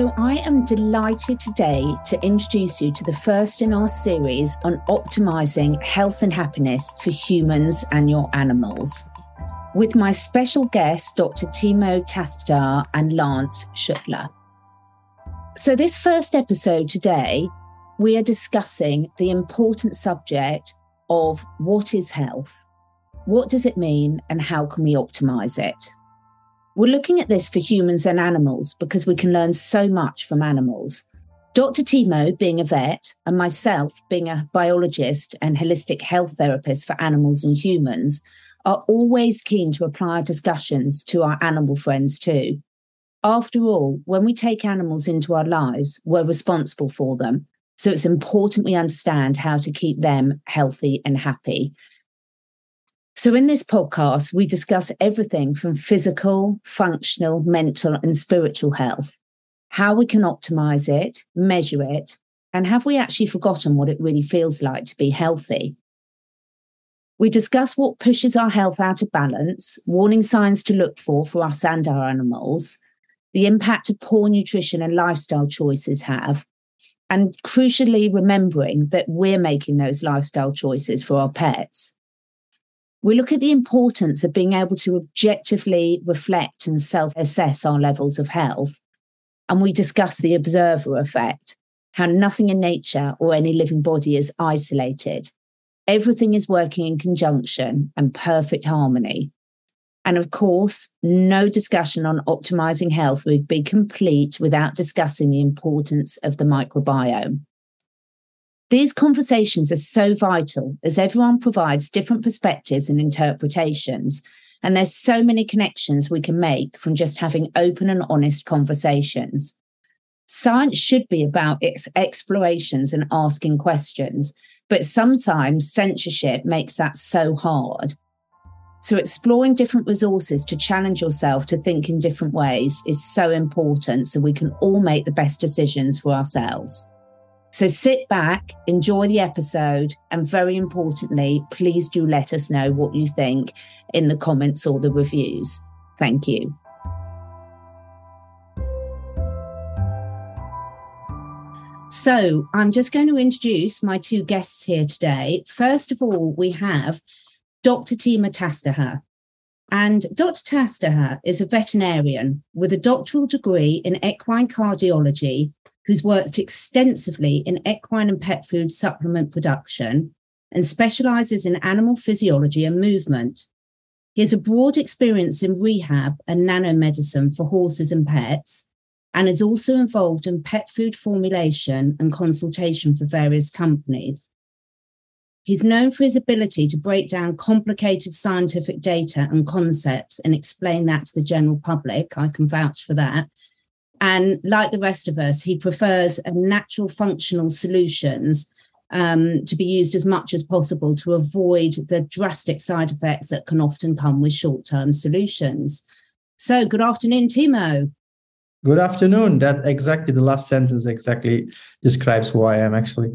So, I am delighted today to introduce you to the first in our series on optimizing health and happiness for humans and your animals, with my special guests, Dr. Timo Tastutar and Lance Schuttler. So, this first episode today, we are discussing the important subject of what is health, what does it mean, and how can we optimize it? We're looking at this for humans and animals because we can learn so much from animals. Dr. Timo, being a vet, and myself, being a biologist and holistic health therapist for animals and humans, are always keen to apply our discussions to our animal friends too. After all, when we take animals into our lives, we're responsible for them. So it's important we understand how to keep them healthy and happy. So, in this podcast, we discuss everything from physical, functional, mental, and spiritual health, how we can optimize it, measure it, and have we actually forgotten what it really feels like to be healthy? We discuss what pushes our health out of balance, warning signs to look for for us and our animals, the impact of poor nutrition and lifestyle choices have, and crucially, remembering that we're making those lifestyle choices for our pets. We look at the importance of being able to objectively reflect and self assess our levels of health. And we discuss the observer effect, how nothing in nature or any living body is isolated. Everything is working in conjunction and perfect harmony. And of course, no discussion on optimizing health would be complete without discussing the importance of the microbiome. These conversations are so vital as everyone provides different perspectives and interpretations. And there's so many connections we can make from just having open and honest conversations. Science should be about its explorations and asking questions, but sometimes censorship makes that so hard. So, exploring different resources to challenge yourself to think in different ways is so important so we can all make the best decisions for ourselves. So sit back, enjoy the episode, and very importantly, please do let us know what you think in the comments or the reviews. Thank you. So, I'm just going to introduce my two guests here today. First of all, we have Dr. Timo Tastutar. And Dr. Tastutar is a veterinarian with a doctoral degree in equine cardiology who's worked extensively in equine and pet food supplement production and specializes in animal physiology and movement. He has a broad experience in rehab and nanomedicine for horses and pets, and is also involved in pet food formulation and consultation for various companies. He's known for his ability to break down complicated scientific data and concepts and explain that to the general public. I can vouch for that. And like the rest of us, he prefers natural functional solutions um, to be used as much as possible to avoid the drastic side effects that can often come with short term solutions. So, good afternoon, Timo. Good afternoon. That exactly the last sentence exactly describes who I am actually.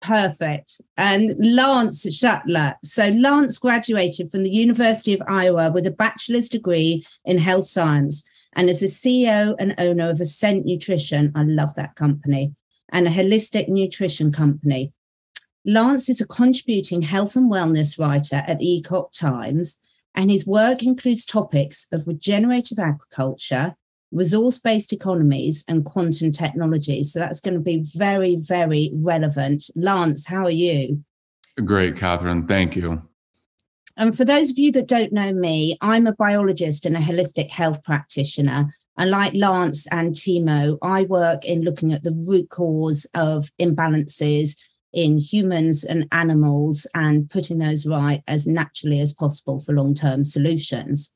Perfect. And Lance Schuttler. So Lance graduated from the University of Iowa with a bachelor's degree in health science and as a CEO and owner of Ascent Nutrition. I love that company and a holistic nutrition company. Lance is a contributing health and wellness writer at the Epoch Times, and his work includes topics of regenerative agriculture, resource based economies, and quantum technology. So that's going to be very, very relevant. Lance, how are you? Great, Catherine. Thank you. And for those of you that don't know me, I'm a biologist and a holistic health practitioner. And like Lance and Timo, I work in looking at the root cause of imbalances in humans and animals and putting those right as naturally as possible for long term solutions.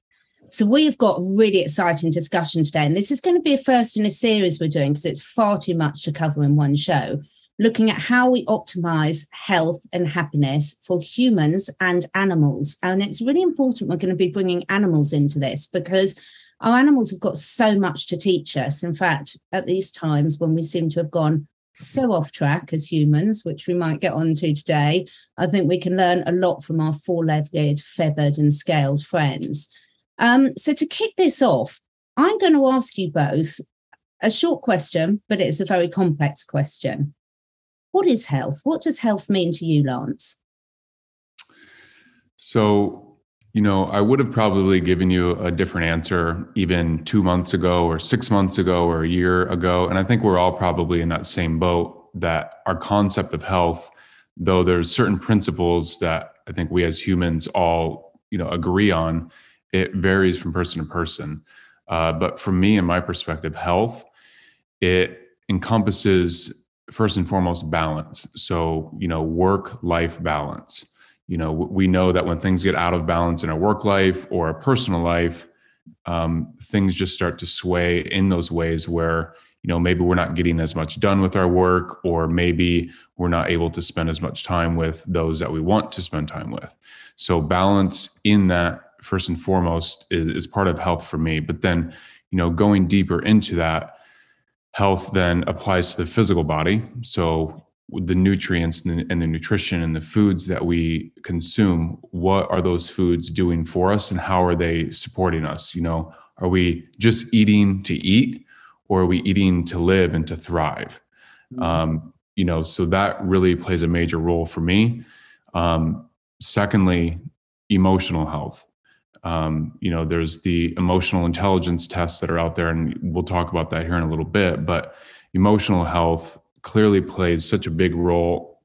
So, we've got a really exciting discussion today. And this is going to be a first in a series we're doing because it's far too much to cover in one show looking at how we optimize health and happiness for humans and animals. And it's really important we're going to be bringing animals into this because our animals have got so much to teach us. In fact, at these times when we seem to have gone so off track as humans, which we might get onto today, I think we can learn a lot from our four legged, feathered, and scaled friends. Um, so, to kick this off, I'm going to ask you both A short question, but it's a very complex question. What is health? What does health mean to you, Lance? So, you know, I would have probably given you a different answer even two months ago, or six months ago, or a year ago. And I think we're all probably in that same boat that our concept of health, though there's certain principles that I think we as humans all, you know, agree on, it varies from person to person. Uh, but from me and my perspective, health, it encompasses first and foremost balance. So, you know, work life balance. You know we know that when things get out of balance in our work life or our personal life um, things just start to sway in those ways where you know maybe we're not getting as much done with our work or maybe we're not able to spend as much time with those that we want to spend time with. So balance in that first and foremost is, is part of health for me. But then you know going deeper into that health then applies to the physical body. So the nutrients and the, and the, nutrition and the foods that we consume what are those foods doing for us and how are they supporting us? You know are we just eating to eat or are we eating to live and to thrive? Mm-hmm. um, you know so that really plays a major role for me. Um, secondly emotional health um, you know there's the emotional intelligence tests that are out there and we'll talk about that here in a little bit but emotional health clearly plays such a big role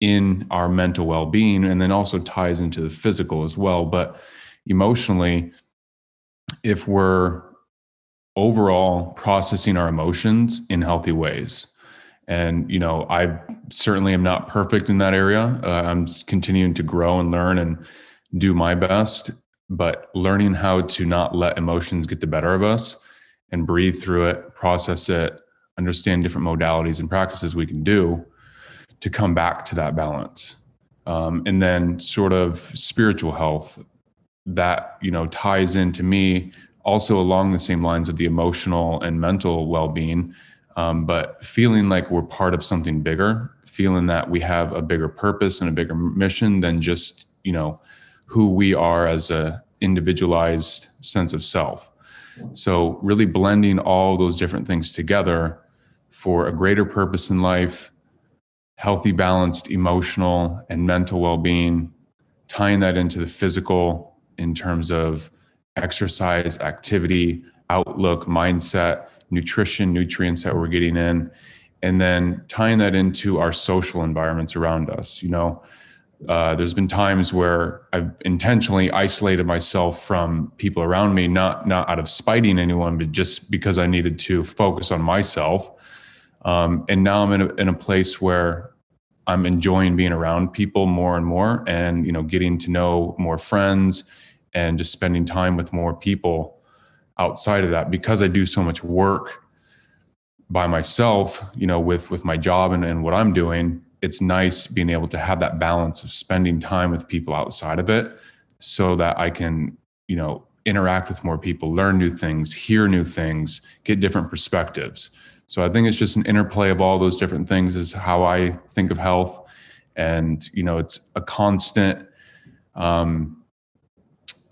in our mental well-being and then also ties into the physical as well. But emotionally if we're overall processing our emotions in healthy ways and you know i certainly am not perfect in that area. Uh, i'm continuing to grow and learn and do my best but learning how to not let emotions get the better of us and breathe through it process it understand different modalities and practices we can do to come back to that balance. Um, and then sort of spiritual health that you know ties into me also along the same lines of the emotional and mental well-being um, but feeling like we're part of something bigger feeling that we have a bigger purpose and a bigger mission than just you know who we are as a individualized sense of self so really blending all those different things together for a greater purpose in life, healthy, balanced emotional and mental well being, tying that into the physical in terms of exercise, activity, outlook, mindset, nutrition, nutrients that we're getting in, and then tying that into our social environments around us. You know, uh, there's been times where I've intentionally isolated myself from people around me, not not out of spiting anyone, but just because I needed to focus on myself. Um, and now I'm in a, in a place where I'm enjoying being around people more and more and, you know, getting to know more friends and just spending time with more people outside of that. Because I do so much work by myself, you know, with, with my job and, and what I'm doing, it's nice being able to have that balance of spending time with people outside of it so that I can, you know, interact with more people, learn new things, hear new things, get different perspectives. So I think it's just an interplay of all those different things is how I think of health. And, you know, it's a constant um,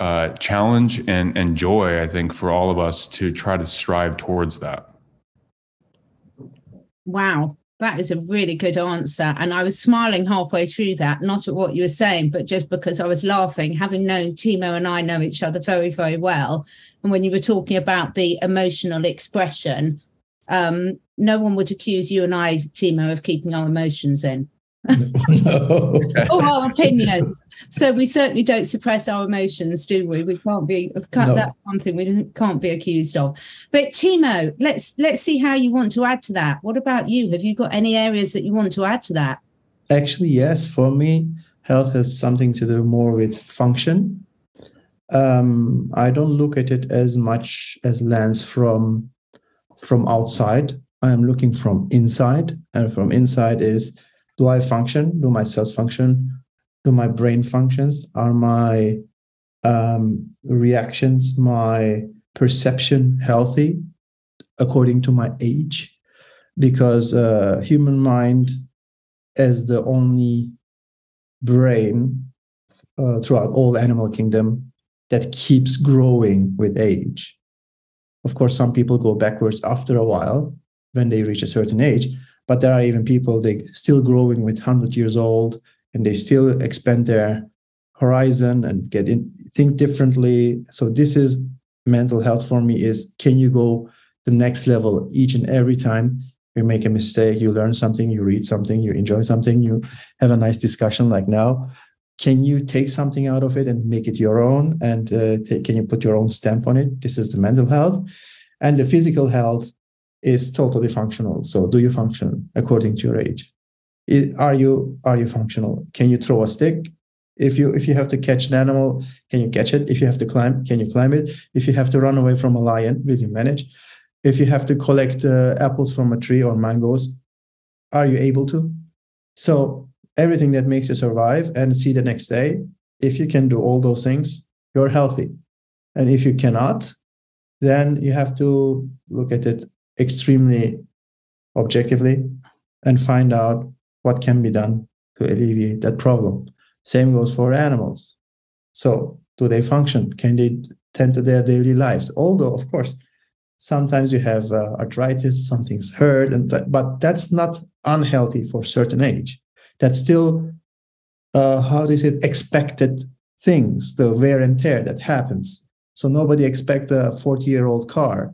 uh, challenge and, and joy, I think, for all of us to try to strive towards that. Wow. That is a really good answer. And I was smiling halfway through that, not at what you were saying, but just because I was laughing, having known Timo and I know each other very, very well. And when you were talking about the emotional expression, um, no one would accuse you and I, Timo, of keeping our emotions in. No. or our opinions. So we certainly don't suppress our emotions, do we? We can't be. No. That's one thing we can't be accused of. But Timo, let's let's see how you want to add to that. What about you? Have you got any areas that you want to add to that? Actually, yes. For me, health has something to do more with function. Um, I don't look at it as much as lens from from outside. I am looking from inside, and from inside is do I function? Do my cells function? Do my brain functions? Are my um, reactions, my perception healthy according to my age? Because uh, human mind, is the only brain uh, throughout all animal kingdom, that keeps growing with age Of course, some people go backwards after a while when they reach a certain age, but there are even people they still growing with 100 years old and they still expand their horizon and get in think differently. So this is mental health for me is can you go the next level each and every time? You make a mistake you learn something you read something you enjoy something you have a nice discussion like now. Can you take something out of it and make it your own and uh, can you put your own stamp on it? This is the mental health. And the physical health is totally functional. So do you function according to your age? Are you are you functional? Can you throw a stick? If you if you have to catch an animal can you catch it? If you have to climb can you climb it? If you have to run away from a lion will you manage? If you have to collect uh, apples from a tree or mangoes are you able to? So everything that makes you survive and see the next day if you can do all those things you're healthy. And if you cannot then you have to look at it extremely objectively and find out what can be done to alleviate that problem same goes for animals. So, do they function? Can they tend to their daily lives? Although, of course, sometimes you have uh, arthritis, something's hurt, and th- but that's not unhealthy for certain age. That's still uh, how do you say it, expected things, the wear and tear that happens. So nobody expects a 40 year old car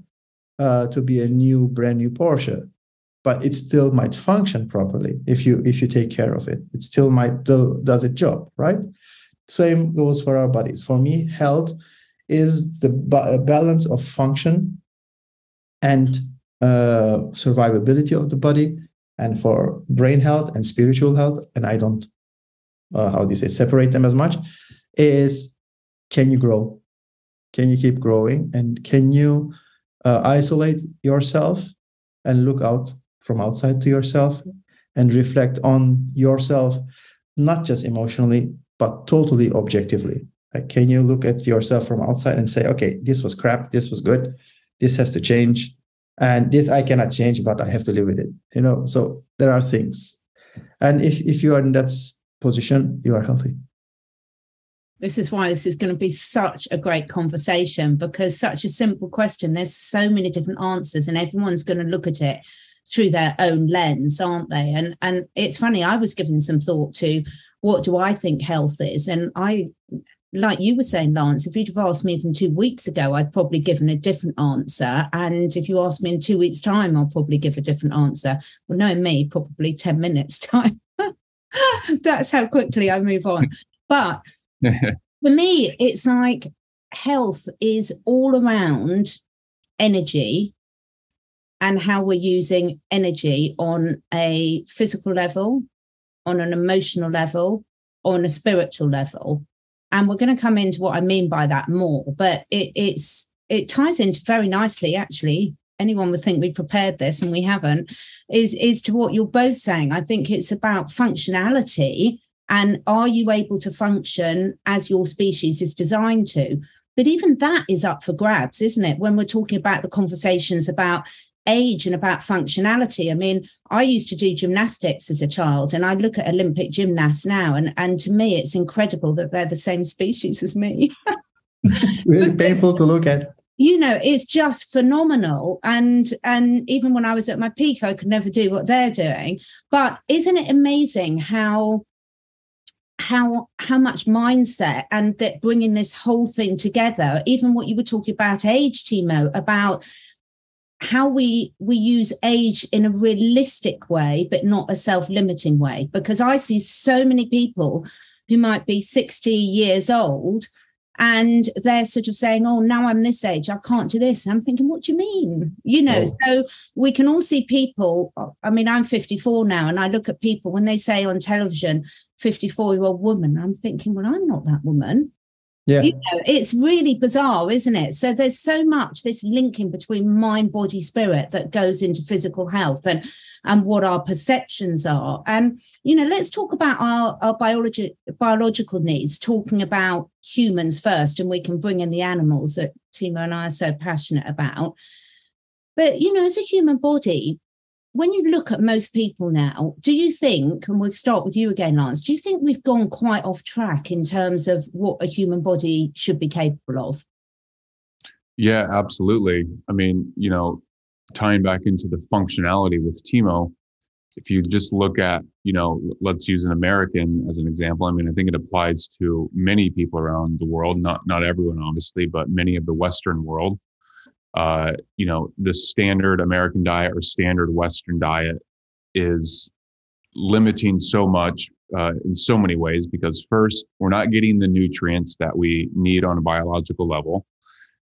uh, to be a new, brand new Porsche but it still might function properly if you if you take care of it. It still might do does its job right? Same goes for our bodies. For me health is the ba- balance of function and uh, survivability of the body and for brain health and spiritual health and i don't uh, how do you say separate them as much is can you grow? Can you keep growing? And can you uh, isolate yourself and look out from outside to yourself and reflect on yourself, not just emotionally, but totally objectively. Like, can you look at yourself from outside and say, okay, this was crap, this was good, this has to change, and this I cannot change, but I have to live with it. You know, so there are things. And if, if you are in that position, you are healthy. This is why this is going to be such a great conversation because such a simple question. There's so many different answers, and everyone's going to look at it through their own lens, aren't they? And and it's funny, I was giving some thought to what do I think health is, and I like you were saying, Lance, if you'd have asked me from two weeks ago, I'd probably given a different answer. And if you ask me in two weeks' time, I'll probably give a different answer. Well, knowing me, probably 10 minutes' time. That's how quickly I move on. But for me, it's like health is all around energy and how we're using energy on a physical level, on an emotional level, on a spiritual level. And we're going to come into what I mean by that more, but it, it's it ties in very nicely, actually. Anyone would think we prepared this and we haven't, is, is to what you're both saying. I think it's about functionality and are you able to function as your species is designed to? But even that is up for grabs, isn't it? When we're talking about the conversations about age and about functionality. I mean, I used to do gymnastics as a child, and I look at Olympic gymnasts now, and and to me, it's incredible that they're the same species as me. really painful to look at. You know, it's just phenomenal, and and even when I was at my peak, I could never do what they're doing. But isn't it amazing how? How how much mindset and that bringing this whole thing together even what you were talking about age timo about how we we use age in a realistic way but not a self-limiting way. Because i see so many people who might be 60 years old and they're sort of saying oh now i'm this age i can't do this. And i'm thinking what do you mean? You know oh. so we can all see people i mean i'm 54 now and i look at people when they say on television 54 year old woman i'm thinking well i'm not that woman yeah. You know, it's really bizarre, isn't it? So there's so much this linking between mind, body, spirit that goes into physical health and and what our perceptions are. And you know, let's talk about our, our biology biological needs, talking about humans first, and we can bring in the animals that Timo and I are so passionate about. But you know, as a human body, when you look at most people now, do you think, and we'll start with you again, Lance, do you think we've gone quite off track in terms of what a human body should be capable of? Yeah, absolutely. I mean, you know, tying back into the functionality with Timo, if you just look at, you know, let's use an American as an example. I mean, I think it applies to many people around the world, not not everyone obviously, but many of the Western world. Uh, you know, the standard American diet or standard Western diet is limiting so much uh, in so many ways because first, we're not getting the nutrients that we need on a biological level.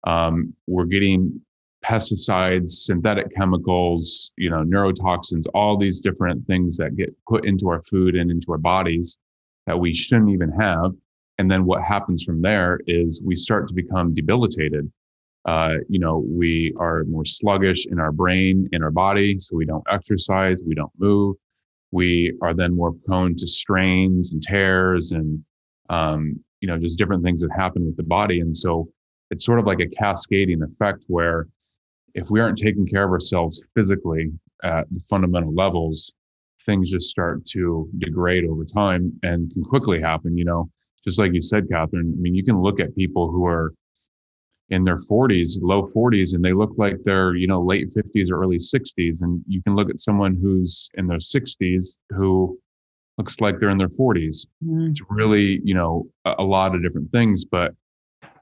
Um, we're getting pesticides, synthetic chemicals, you know, neurotoxins, all these different things that get put into our food and into our bodies that we shouldn't even have. And then what happens from there is we start to become debilitated. Uh, you know, we are more sluggish in our brain, in our body, so we don't exercise, we don't move. We are then more prone to strains and tears and, um, you know, just different things that happen with the body. And so it's sort of like a cascading effect where if we aren't taking care of ourselves physically at the fundamental levels, things just start to degrade over time and can quickly happen. You know, just like you said, Catherine, I mean, you can look at people who are in their 40s, low 40s, and they look like they're, you know, late 50s or early 60s. And you can look at someone who's in their 60s who looks like they're in their 40s. Mm. It's really, you know, a, a lot of different things. But,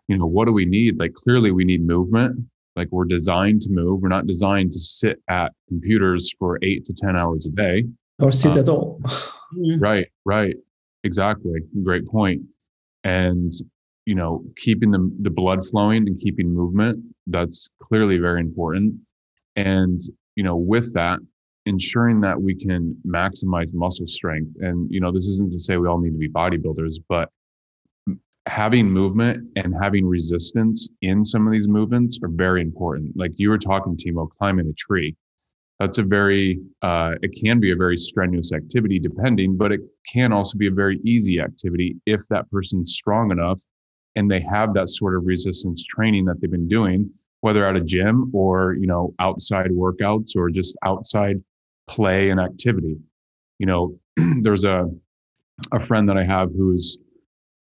you know, what do we need? Like, clearly, we need movement like we're designed to move. We're not designed to sit at computers for eight to 10 hours a day. Or sit um, at all. right, right. Exactly. Great point. And, you know, keeping the, the blood flowing and keeping movement, that's clearly very important. And, you know, with that, ensuring that we can maximize muscle strength. And, you know, this isn't to say we all need to be bodybuilders, but having movement and having resistance in some of these movements are very important. Like you were talking, Timo, climbing a tree. That's a very, uh, it can be a very strenuous activity depending, but it can also be a very easy activity if that person's strong enough and they have that sort of resistance training that they've been doing, whether at a gym or, you know, outside workouts or just outside play and activity. You know, there's a, a friend that I have who's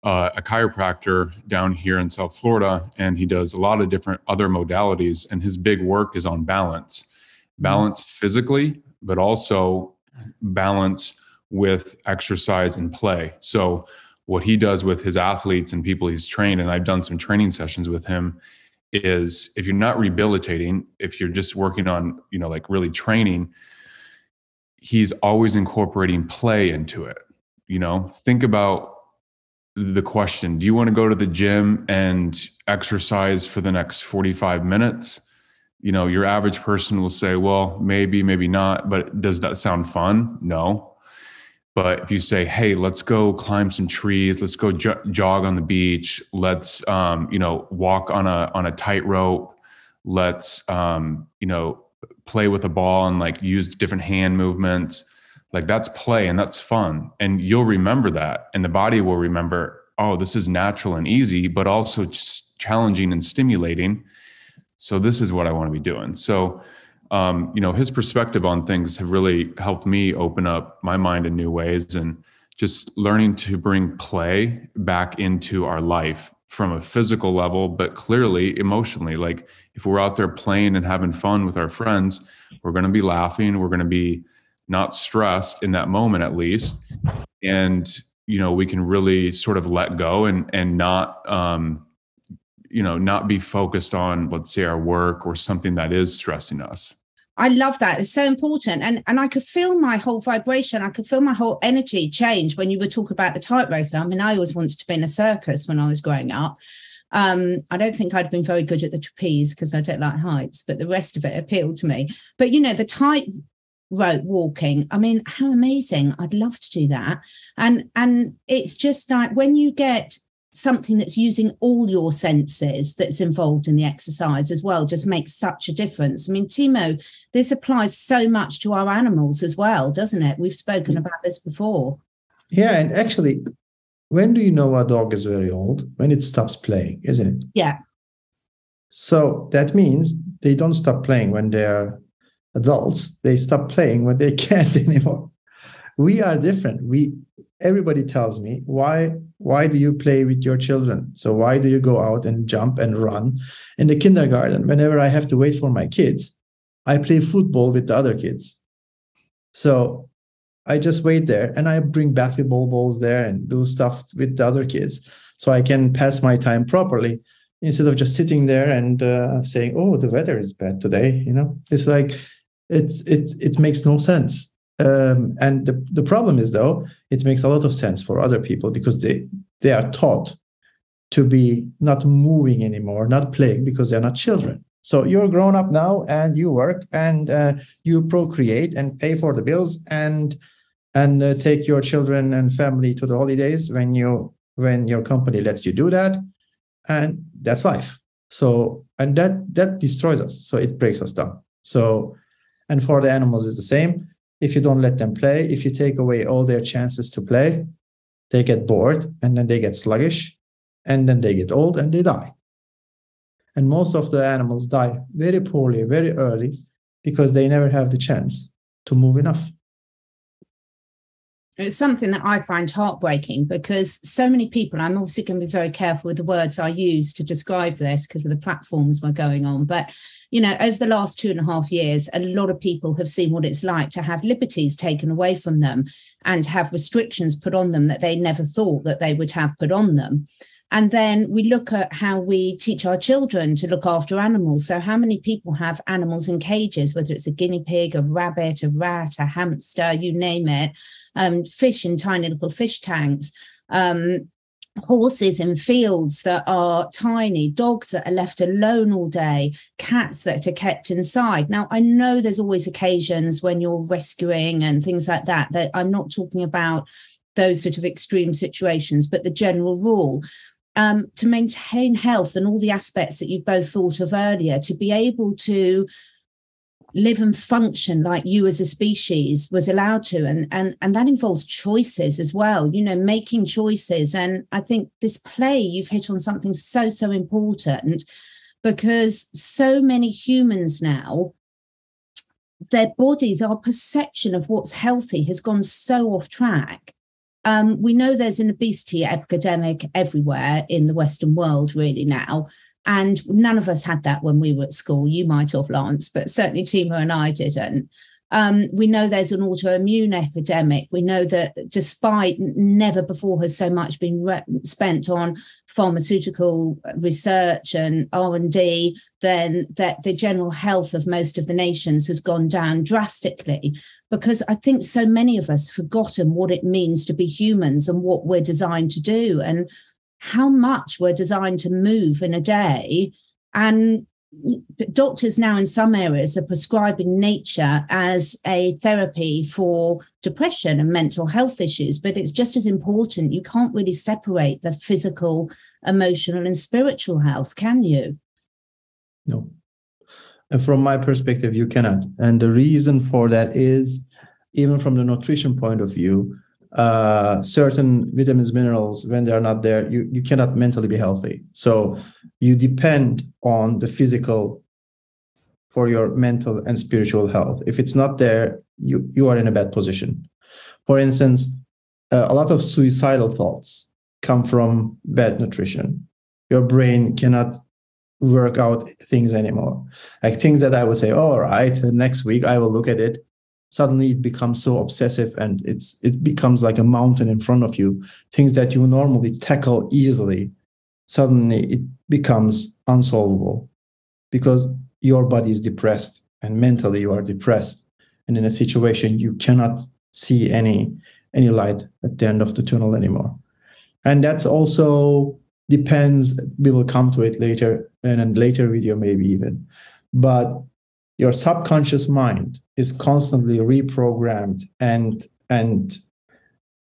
uh, a chiropractor down here in South Florida, and he does a lot of different other modalities. And his big work is on balance, mm-hmm. balance physically, but also balance with exercise and play. So, what he does with his athletes and people he's trained, and I've done some training sessions with him, is if you're not rehabilitating, if you're just working on, you know, like really training, he's always incorporating play into it. You know, think about the question do you want to go to the gym and exercise for the next 45 minutes? You know your average person will say well maybe maybe not but does that sound fun? No but if you say hey let's go climb some trees let's go jo- jog on the beach let's um, you know walk on a on a tightrope let's um, you know play with a ball and like use different hand movements like that's play and that's fun. And you'll remember that and the body will remember oh this is natural and easy but also challenging and stimulating. So this is what i want to be doing. So um, you know his perspective on things have really helped me open up my mind in new ways and just learning to bring play back into our life from a physical level but clearly emotionally. Like if we're out there playing and having fun with our friends we're going to be laughing we're going to be not stressed in that moment at least. And you know we can really sort of let go and and not um you know not be focused on let's say our work or something that is stressing us I love that. It's so important. And and I could feel my whole vibration. I could feel my whole energy change when you were talking about the tightrope. I mean, I always wanted to be in a circus when I was growing up. Um, I don't think I'd been very good at the trapeze because I don't like heights, but the rest of it appealed to me. But you know, the tight rope walking i mean how amazing i'd love to do that and and it's just like when you get something that's using all your senses that's involved in the exercise as well just makes such a difference. I mean timo this applies so much to our animals as well doesn't it? We've spoken mm. about this before. Yeah and actually when do you know a dog is very old? When it stops playing isn't it? Yeah. So that means they don't stop playing when they're adults. They stop playing when they can't anymore. We are different. We everybody tells me why why do you play with your children? So why do you go out and jump and run? In the kindergarten whenever i have to wait for my kids i play football with the other kids. So i just wait there and i bring basketball balls there and do stuff with the other kids so i can pass my time properly instead of just sitting there and uh, saying oh the weather is bad today you know? It's like it's it it makes no sense. Um, and the, the problem is though it makes a lot of sense for other people because they they are taught to be not moving anymore not playing because they're not children. So you're grown up now and you work and uh, you procreate and pay for the bills and and uh, take your children and family to the holidays when you when your company lets you do that. And that's life. So and that that destroys us. So it breaks us down. So and for the animals it's the same if you don't let them play, if you take away all their chances to play, they get bored and then they get sluggish and then they get old and they die. And most of the animals die very poorly, very early because they never have the chance to move enough. It's something that I find heartbreaking because so many people, I'm obviously going to be very careful with the words I use to describe this because of the platforms we're going on. But, you know, over the last two and a half years, a lot of people have seen what it's like to have liberties taken away from them and have restrictions put on them that they never thought that they would have put on them. And then we look at how we teach our children to look after animals. So, how many people have animals in cages, whether it's a guinea pig, a rabbit, a rat, a hamster, you name it, um, fish in tiny little fish tanks. Um, horses in fields that are tiny, dogs that are left alone all day, cats that are kept inside. Now, I know there's always occasions when you're rescuing and things like that, that I'm not talking about those sort of extreme situations, but the general rule um, to maintain health and all the aspects that you both thought of earlier, to be able to live and function like you as a species was allowed to. And and and that involves choices as well you know making choices. And i think this play you've hit on something so so important because so many humans now their bodies our perception of what's healthy has gone so off track. Um, we know there's an obesity epidemic everywhere in the Western world, really, now. And none of us had that when we were at school. You might have, Lance, but certainly Timo and I didn't. Um, we know there's an autoimmune epidemic. We know that despite never before has so much been re- spent on pharmaceutical research and R&D, then that the general health of most of the nations has gone down drastically because I think so many of us have forgotten what it means to be humans and what we're designed to do and how much we're designed to move in a day. And doctors now in some areas are prescribing nature as a therapy for depression and mental health issues, but it's just as important. You can't really separate the physical, emotional, and spiritual health, can you? No, and from my perspective, you cannot. And the reason for that is, even from the nutrition point of view, uh, certain vitamins, minerals, when they are not there, you, you cannot mentally be healthy. So you depend on the physical for your mental and spiritual health. If it's not there, you, you are in a bad position. For instance, uh, a lot of suicidal thoughts come from bad nutrition. Your brain cannot work out things anymore. Like things that I would say, all right, next week I will look at it. Suddenly it becomes so obsessive and it's it becomes like a mountain in front of you. Things that you normally tackle easily, suddenly it becomes unsolvable because your body is depressed and mentally you are depressed. And in a situation you cannot see any any light at the end of the tunnel anymore. And that's also depends we will come to it later in a later video maybe even but your subconscious mind is constantly reprogrammed and and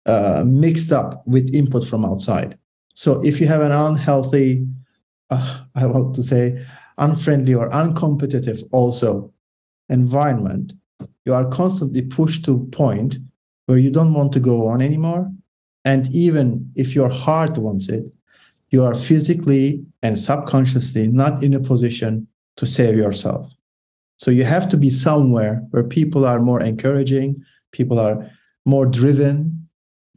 uh, mixed up with input from outside so if you have an unhealthy uh, i want to say unfriendly or uncompetitive also environment you are constantly pushed to a point where you don't want to go on anymore and even if your heart wants it you are physically and subconsciously not in a position to save yourself. So you have to be somewhere where people are more encouraging, people are more driven,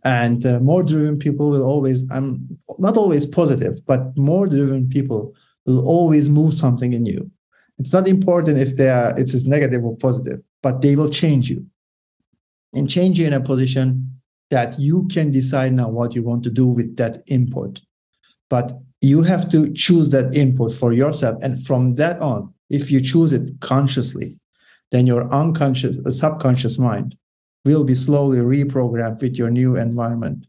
and uh, more driven people will always i'm not always positive but more driven people will always move something in you. It's not important if they are it's negative or positive but they will change you. And change you in a position that you can decide now what you want to do with that input. But you have to choose that input for yourself and from that on if you choose it consciously then your unconscious uh, subconscious mind will be slowly reprogrammed with your new environment.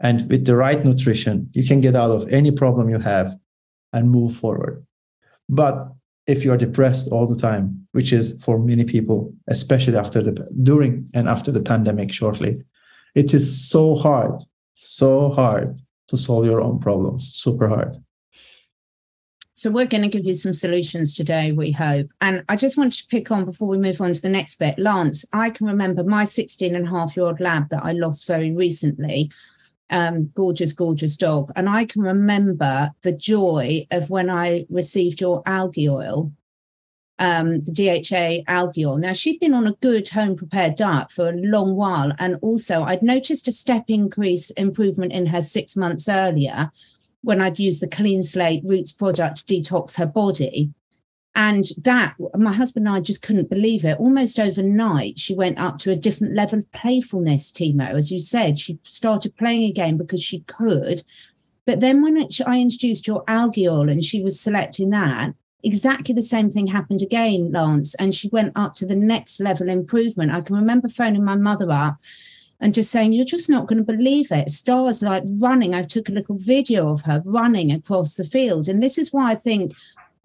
And with the right nutrition, you can get out of any problem you have and move forward. But if you're depressed all the time, which is for many people, especially after the during and after the pandemic shortly, it is so hard, so hard to solve your own problems, super hard. So we're going to give you some solutions today, we hope. And I just want to pick on before we move on to the next bit. Lance, I can remember my 16 and a half year old lab that I lost very recently. Um, gorgeous, gorgeous dog. And I can remember the joy of when I received your algae oil, um, the DHA algae oil. Now, she'd been on a good home prepared diet for a long while. And also, I'd noticed a step increase improvement in her six months earlier when I'd use the clean slate roots product to detox her body. And that, my husband and I just couldn't believe it. Almost overnight, she went up to a different level of playfulness, Timo. As you said, she started playing again because she could. But then when I introduced your algae oil and she was selecting that, exactly the same thing happened again, Lance. And she went up to the next level improvement. I can remember phoning my mother up and just saying, You're just not going to believe it. Stars like running. I took a little video of her running across the field. And this is why I think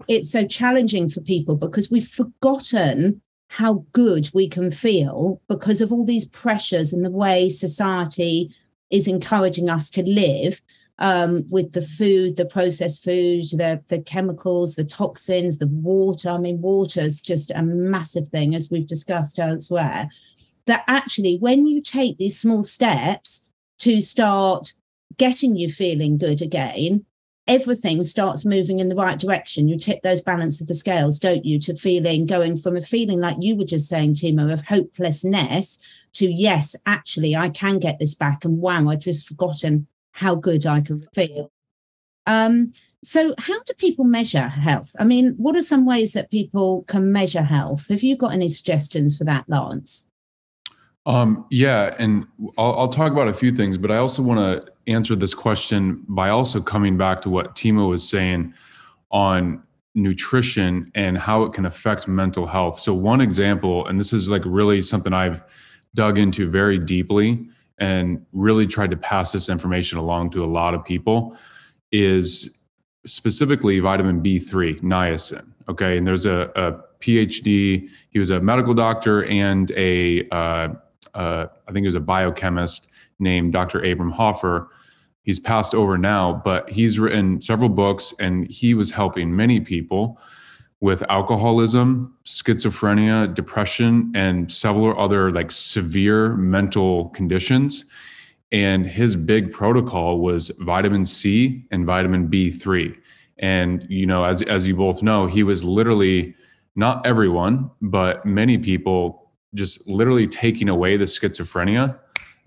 it's so challenging for people because we've forgotten how good we can feel because of all these pressures and the way society is encouraging us to live um, with the food, the processed food, the, the chemicals, the toxins, the water. I mean, water is just a massive thing, as we've discussed elsewhere that actually, when you take these small steps to start getting you feeling good again, everything starts moving in the right direction. You tip those balance of the scales, don't you, to feeling going from a feeling like you were just saying, Timo, of hopelessness to yes, actually, I can get this back. And wow, I've just forgotten how good I can feel. Um, so, how do people measure health? I mean, what are some ways that people can measure health? Have you got any suggestions for that, Lance? Um, yeah, and I'll, I'll, talk about a few things, but I also want to answer this question by also coming back to what Timo was saying on nutrition and how it can affect mental health. So, one example, and this is like really something I've dug into very deeply and really tried to pass this information along to a lot of people, is specifically vitamin B3, niacin. Okay, and there's a, a PhD. He was a medical doctor and a uh, uh, I think he was a biochemist named Dr. Abram Hoffer. He's passed over now, but he's written several books and he was helping many people with alcoholism, schizophrenia, depression, and several other like severe mental conditions. And his big protocol was vitamin C and vitamin B3. And you know, as as you both know, he was literally not everyone, but many people just literally taking away the schizophrenia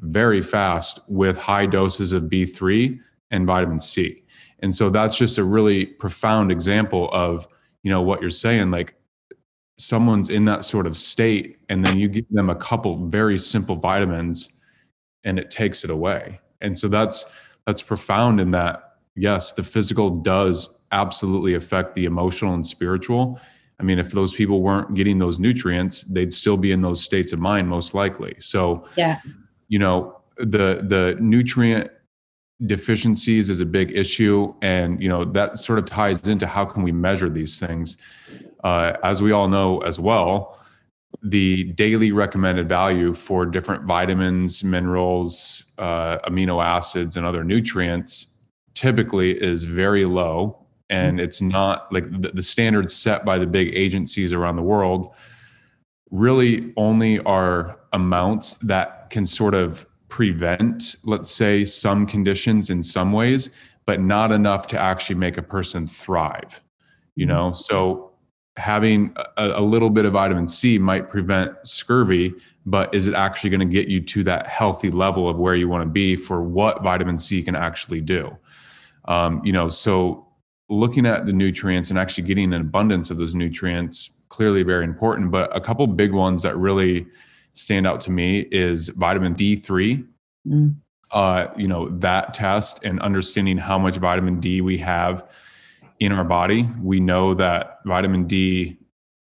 very fast with high doses of B3 and vitamin C. And so that's just a really profound example of, you know, what you're saying like someone's in that sort of state and then you give them a couple very simple vitamins and it takes it away. And so that's that's profound in that yes, the physical does absolutely affect the emotional and spiritual I mean, if those people weren't getting those nutrients, they'd still be in those states of mind most likely. So, yeah, you know, the the nutrient deficiencies is a big issue, and you know that sort of ties into how can we measure these things. Uh, as we all know as well, the daily recommended value for different vitamins, minerals, uh, amino acids, and other nutrients typically is very low and it's not like the, the standards set by the big agencies around the world really only are amounts that can sort of prevent let's say some conditions in some ways but not enough to actually make a person thrive you mm-hmm. know so having a, a, little bit of vitamin C might prevent scurvy, but is it actually going to get you to that healthy level of where you want to be for what vitamin C can actually do? Um, you know, so looking at the nutrients and actually getting an abundance of those nutrients clearly very important. But a couple big ones that really stand out to me is vitamin D3. Mm. Uh, you know, that test and understanding how much vitamin D we have in our body. We know that vitamin D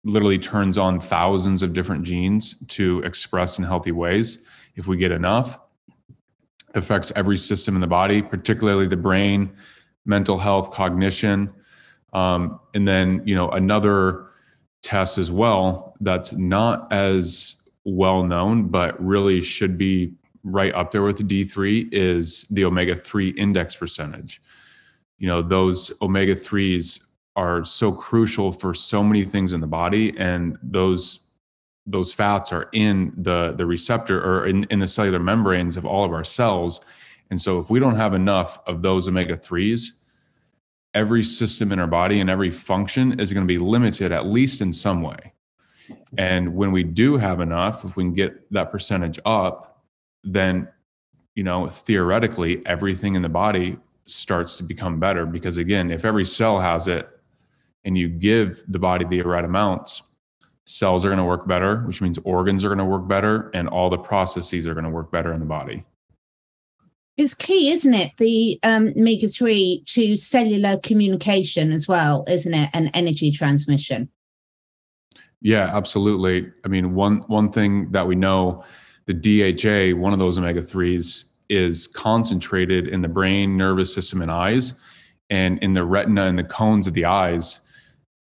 literally turns on thousands of different genes to express in healthy ways. If we get enough, affects every system in the body, particularly the brain, mental health, cognition. Um, and then, you know, another test as well that's not as well known, but really should be right up there with the D3 is the omega 3 index percentage you know those omega 3s are so crucial for so many things in the body and those those fats are in the the receptor or in, in the cellular membranes of all of our cells and so if we don't have enough of those omega 3s every system in our body and every function is going to be limited at least in some way. And when we do have enough if we can get that percentage up then you know theoretically everything in the body starts to become better. Because again if every cell has it and you give the body the right amounts cells are going to work better which means organs are going to work better and all the processes are going to work better in the body it's key isn't it the um, omega-3 to cellular communication as well isn't it and energy transmission yeah absolutely i mean one one thing that we know the dha one of those omega-3s is concentrated in the brain, nervous system, and eyes. And in the retina and the cones of the eyes,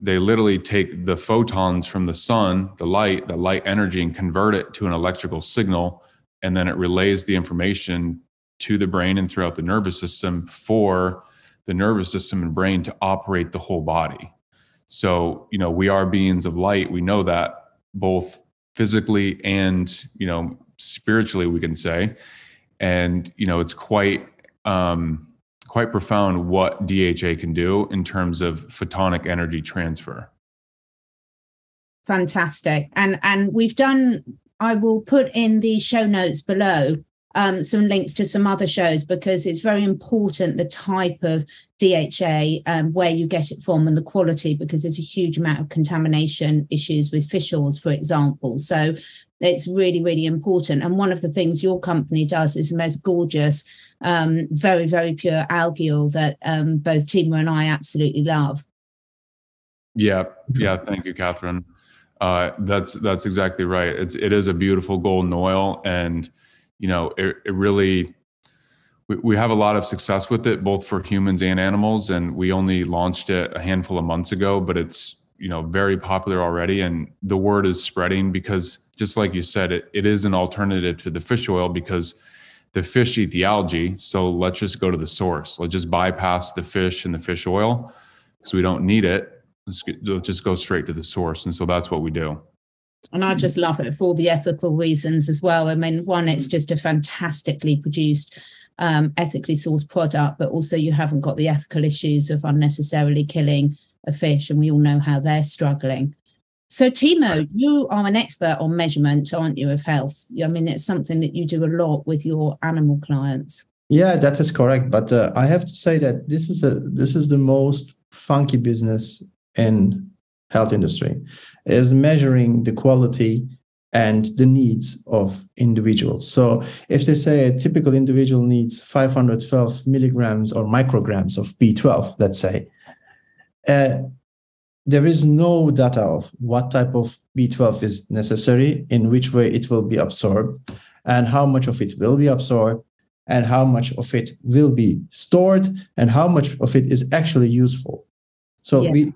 they literally take the photons from the sun, the light, the light energy, and convert it to an electrical signal. And then it relays the information to the brain and throughout the nervous system for the nervous system and brain to operate the whole body. So, you know, we are beings of light. We know that both physically and, you know, spiritually, we can say and you know it's quite um, quite profound what DHA can do in terms of photonic energy transfer. Fantastic, and and we've done. I will put in the show notes below um, some links to some other shows because it's very important the type of DHA, um, where you get it from, and the quality because there's a huge amount of contamination issues with fish oils, for example. So it's really really important. And one of the things your company does is the most gorgeous um, very very pure algae oil that um, both Timo and I absolutely love. Yeah. Yeah. Thank you Catherine. Uh, that's that's exactly right. It's it is a beautiful golden oil and you know it, it really we, we have a lot of success with it both for humans and animals and we only launched it a handful of months ago but it's you know very popular already and the word is spreading because just like you said, it, it is an alternative to the fish oil because the fish eat the algae. So let's just go to the source. Let's just bypass the fish and the fish oil because we don't need it. Let's, get, let's just go straight to the source. And so that's what we do. And I just love it for all the ethical reasons as well. I mean, one, it's just a fantastically produced, um, ethically sourced product, but also you haven't got the ethical issues of unnecessarily killing a fish. And we all know how they're struggling. So, Timo, you are an expert on measurement, aren't you, of health? I mean, it's something that you do a lot with your animal clients. Yeah, that is correct. But uh, I have to say that this is a this is the most funky business in health industry is measuring the quality and the needs of individuals. So if they say a typical individual needs 512 milligrams or micrograms of B12, let's say, uh, there is no data of what type of B12 is necessary, in which way it will be absorbed, and how much of it will be absorbed, and how much of it will be stored, and how much of it is actually useful. So yeah. we,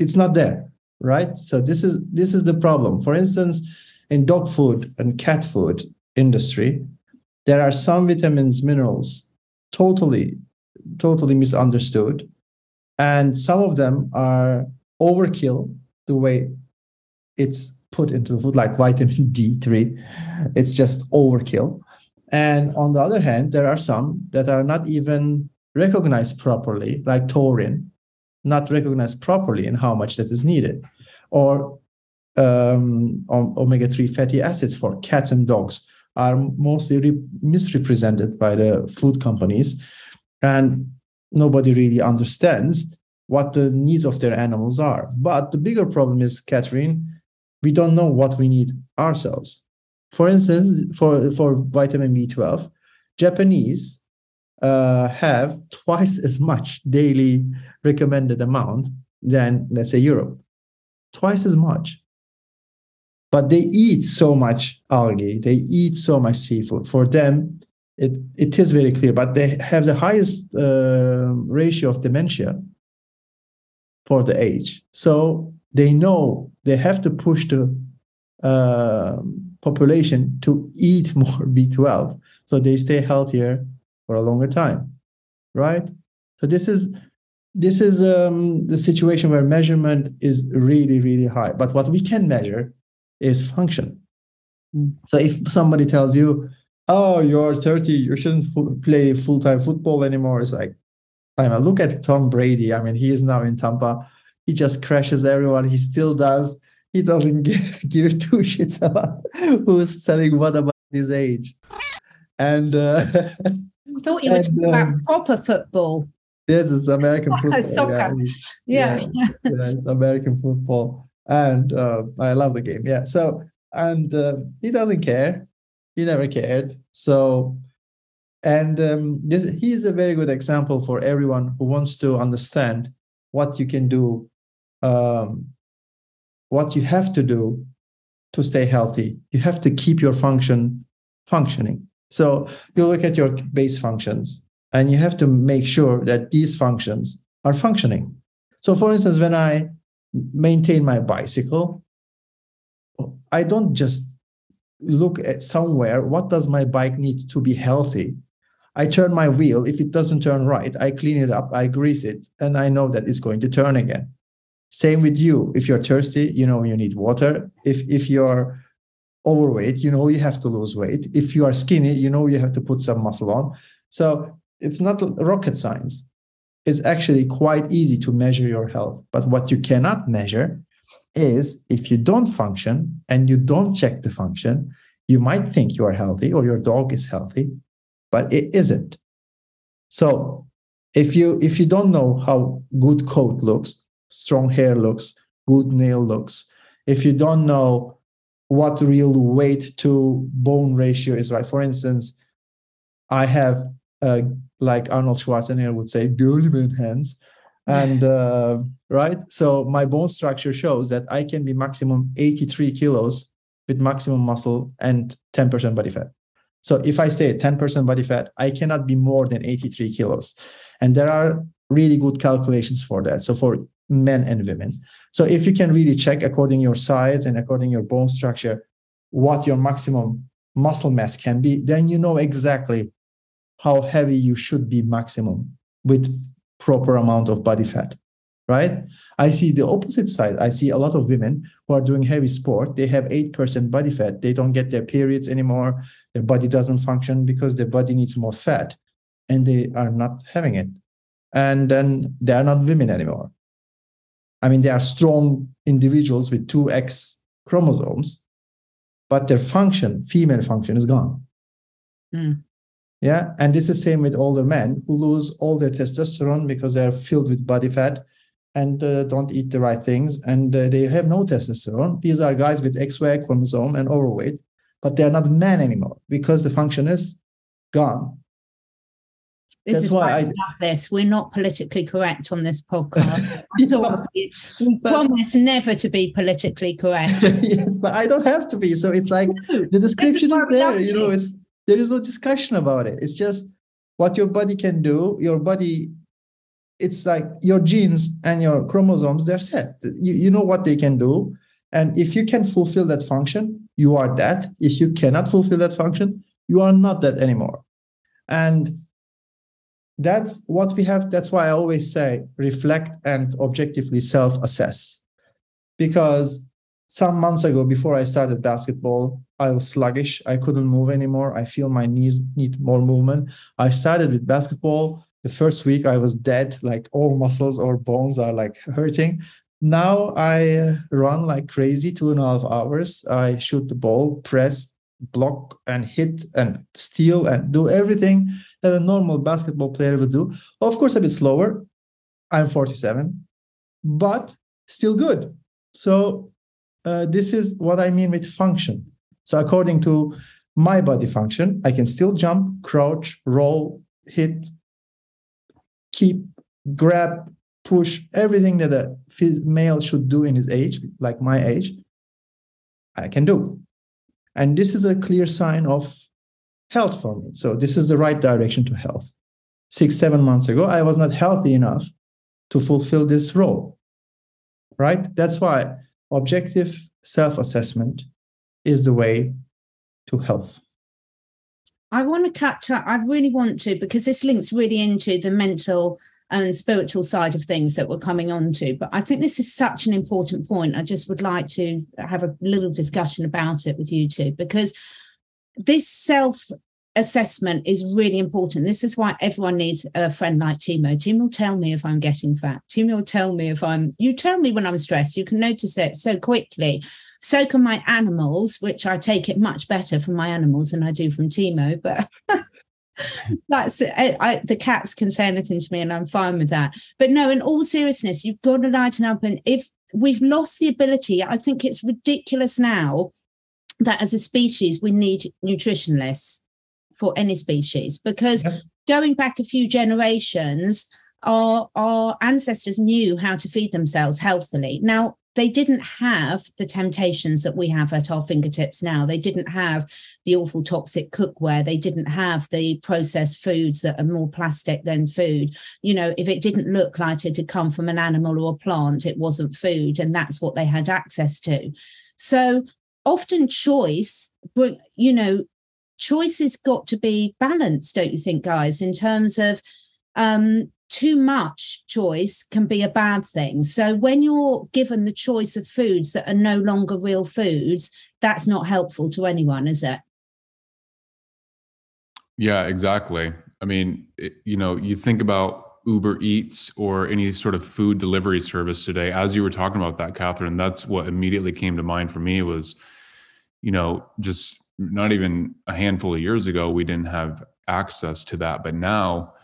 it's not there, right? So this is this is the problem. For instance, in dog food and cat food industry, there are some vitamins, minerals, totally, totally misunderstood, and some of them are overkill the way it's put into the food, like vitamin D3. It's just overkill. And on the other hand, there are some that are not even recognized properly, like taurine, not recognized properly and how much that is needed. or um, omega-3 fatty acids for cats and dogs are mostly re- misrepresented by the food companies and nobody really understands what the needs of their animals are but the bigger problem is catherine we don't know what we need ourselves for instance for, for vitamin b12 japanese uh, have twice as much daily recommended amount than let's say europe. Twice as much. But they eat so much algae they eat so much seafood. For them it, it is very clear but they have the highest uh, ratio of dementia for the age. So they know they have to push the uh, population to eat more b12 so they stay healthier for a longer time right? So this is this is um, the situation where measurement is really really high but what we can measure is function. Mm. So if somebody tells you, "Oh, you're 30, you shouldn't f- play full time football anymore," it's like, I mean, look at Tom Brady. I mean, he is now in Tampa. He just crashes everyone. He still does. He doesn't give, give two shits about who's telling what about his age. And uh, I thought you were talking um, about proper football. Yes, it's American football. Soccer. Yeah. Yeah. yeah. yeah. it's American football and uh, I love the game. Yeah. So and uh, he doesn't care. He never cared. So and um, he is a very good example for everyone who wants to understand what you can do, um, what you have to do to stay healthy. You have to keep your function functioning. So you look at your base functions and you have to make sure that these functions are functioning. So, for instance, when I maintain my bicycle, I don't just look at somewhere what does my bike need to be healthy. I turn my wheel. If it doesn't turn right, I clean it up, I grease it, and I know that it's going to turn again. Same with you. If you're thirsty, you know you need water. If if you're overweight, you know you have to lose weight. If you are skinny, you know you have to put some muscle on. So it's not rocket science it's actually quite easy to measure your health. But what you cannot measure is if you don't function and you don't check the function, you might think you are healthy or your dog is healthy, but it isn't. So if you if you don't know how good coat looks, strong hair looks, good nail looks, if you don't know what real weight to bone ratio is right. For instance, I have a like Arnold Schwarzenegger would say, man hands. And uh, right, so my bone structure shows that I can be maximum 83 kilos with maximum muscle and 10% body fat. So if I stay at 10% body fat, I cannot be more than 83 kilos. And there are really good calculations for that. So for men and women. So if you can really check according your size and according your bone structure, what your maximum muscle mass can be, then you know exactly how heavy you should be maximum with proper amount of body fat right? I see the opposite side. I see a lot of women who are doing heavy sport. They have 8% body fat. They don't get their periods anymore. Their body doesn't function because their body needs more fat and they are not having it. And then they are not women anymore. I mean they are strong individuals with 2x chromosomes but their function female function is gone. Mm. Yeah. And this is same with older men who lose all their testosterone because they're filled with body fat and uh, don't eat the right things and uh, they have no testosterone. These are guys with XY chromosome and overweight, but they're not men anymore because the function is gone. This That's is why I love this. We're not politically correct on this podcast. yeah. We but, promise never to be politically correct. yes, but I don't have to be. So it's like no, the description is, is there. You know, it's there is no discussion about it. It's just what your body can do. Your body, it's like your genes and your chromosomes, they're set. You, you know what they can do. And if you can fulfill that function, you are that. If you cannot fulfill that function, you are not that anymore. And that's what we have. That's why I always say reflect and objectively self assess. Because some months ago, before I started basketball, I was sluggish. I couldn't move anymore. I feel my knees need more movement. I started with basketball. The first week I was dead, like all muscles or bones are like hurting. now I run like crazy two and a half hours. I shoot the ball, press, block, and hit, and steal, and do everything that a normal basketball player would do. Of course, a bit slower. I'm 47, but still good. So uh, this is what I mean with function. So according to my body function, I can still jump, crouch, roll, hit, keep, grab, push, everything that a male should do in his age, like my age, I can do. And this is a clear sign of health for me. So this is the right direction to health. Six, seven months ago, I was not healthy enough to fulfill this role. Right? That's why objective self assessment is the way to health. I want to catch up. I really want to because this links really into the mental and spiritual side of things that we're coming on to. But I think this is such an important point. I just would like to have a little discussion about it with you two because this self assessment is really important. This is why everyone needs a friend like Timo. Timo will tell me if I'm getting fat. Timo will tell me if I'm, you tell me when I'm stressed. You can notice it so quickly. So can my animals, which I take it much better from my animals than I do from Timo. But that's I, I, the cats can say anything to me and I'm fine with that. But no, in all seriousness, you've got to lighten up. And if we've lost the ability, I think it's ridiculous now that as a species we need nutritionalists for any species because yes. going back a few generations our our ancestors knew how to feed themselves healthily now they didn't have the temptations that we have at our fingertips now. They didn't have the awful toxic cookware. They didn't have the processed foods that are more plastic than food. You know, if it didn't look like it had come from an animal or a plant, it wasn't food. And that's what they had access to. So often choice, you know, choice has got to be balanced, don't you think, guys, in terms of um, too much choice can be a bad thing. So when you're given the choice of foods that are no longer real foods, that's not helpful to anyone, is it? Yeah, exactly. I mean, it, you know, you think about Uber Eats or any sort of food delivery service today. As you were talking about that, Catherine, that's what immediately came to mind for me was, you know, just not even a handful of years ago, we didn't have access to that. But now,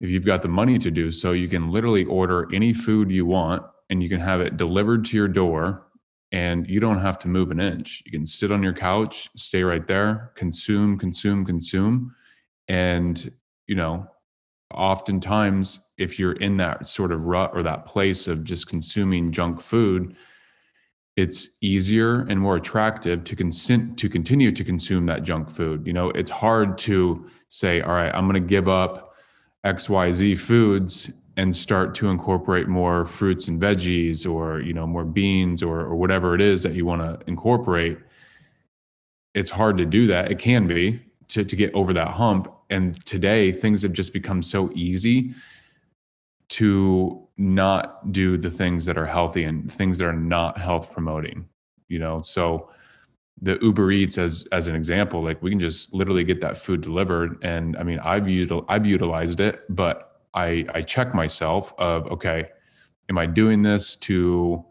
if you've got the money to do so, you can literally order any food you want and you can have it delivered to your door and you don't have to move an inch. You can sit on your couch, stay right there, consume, consume, consume. And, you know, oftentimes if you're in that sort of rut or that place of just consuming junk food, it's easier and more attractive to consent to continue to consume that junk food. You know, it's hard to say, all right, I'm going to give up xyz foods and start to incorporate more fruits and veggies or you know more beans or, or whatever it is that you want to incorporate. It's hard to do that. It can be to, to get over that hump. And today things have just become so easy to not do the things that are healthy and things that are not health promoting you know? So the Uber Eats as as an example, like we can just literally get that food delivered. And I mean, I've util- I've utilized it, but I I check myself of okay, am I doing this to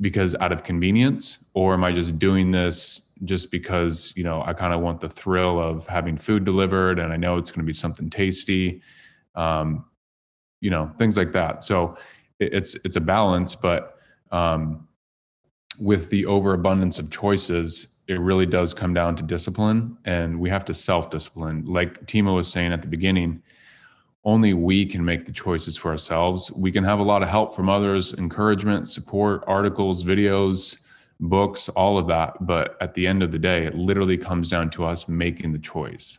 because out of convenience, or am I just doing this just because you know I kind of want the thrill of having food delivered and I know it's going to be something tasty, um, you know, things like that. So it's it's a balance, but um, with the overabundance of choices it really does come down to discipline and we have to self-discipline. Like timo was saying at the beginning only we can make the choices for ourselves. We can have a lot of help from others encouragement support articles videos books all of that but at the end of the day it literally comes down to us making the choice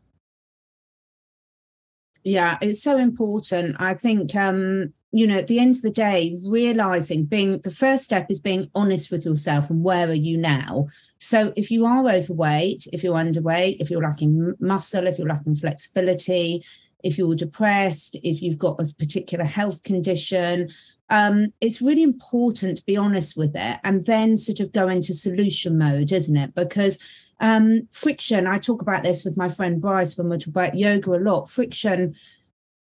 yeah it's so important. I think um you know at the end of the day realizing being the first step is being honest with yourself and where are you now? So if you are overweight if you're underweight if you're lacking muscle if you're lacking flexibility if you're depressed if you've got a particular health condition um, it's really important to be honest with it and then sort of go into solution mode isn't it? Because um, friction i talk about this with my friend bryce when we talk about yoga a lot friction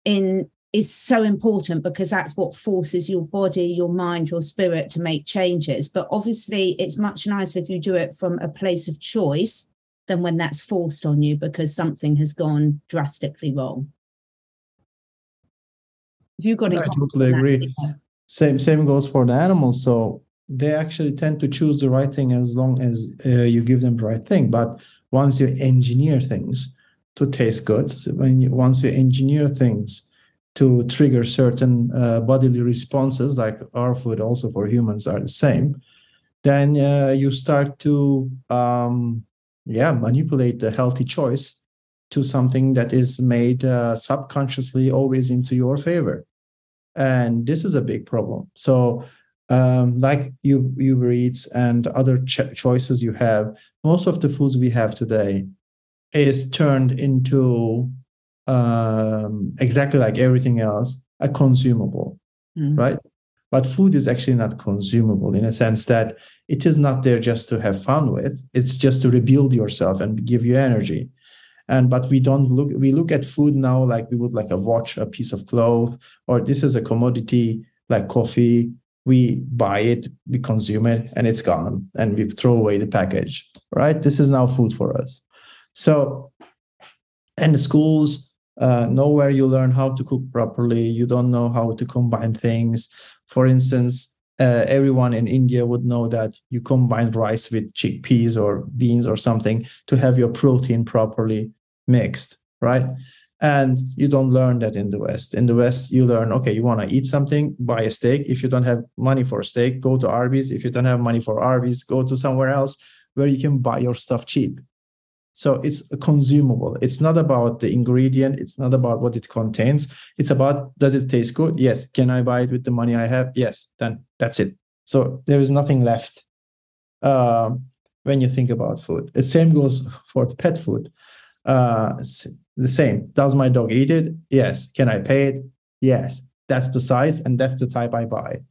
in is so important because that's what forces your body, your mind, your spirit to make changes. But obviously, it's much nicer if you do it from a place of choice than when that's forced on you because something has gone drastically wrong. If you've got I totally agree. Same same goes for the animals. So they actually tend to choose the right thing as long as uh, you give them the right thing. But once you engineer things to taste good, when you, once you engineer things to trigger certain uh, bodily responses, like our food also for humans are the same, then uh, you start to um, yeah manipulate the healthy choice to something that is made uh, subconsciously always into your favor, and this is a big problem. So. Um, like you Uber Eats and other ch- choices you have, most of the foods we have today is turned into um, exactly like everything else, a consumable, mm. right? But food is actually not consumable in a sense that it is not there just to have fun with. It's just to rebuild yourself and give you energy. And but we don't look. We look at food now like we would like a watch, a piece of cloth, or this is a commodity like coffee. We buy it, we consume it, and it's gone, and we throw away the package. Right? This is now food for us. So, and the schools, uh, nowhere you learn how to cook properly. You don't know how to combine things. For instance, uh, everyone in India would know that you combine rice with chickpeas or beans or something to have your protein properly mixed, right? And you don't learn that in the West. In the West, you learn, okay, you want to eat something, buy a steak. If you don't have money for a steak, go to Arby's. If you don't have money for Arby's, go to somewhere else where you can buy your stuff cheap. So it's consumable. It's not about the ingredient. It's not about what it contains. It's about does it taste good? Yes. Can I buy it with the money I have? Yes. Then that's it. So there is nothing left um, when you think about food. The same goes for pet food. Uh, the same. Does my dog eat it? Yes. Can I pay it? Yes. That's the size and that's the type I buy.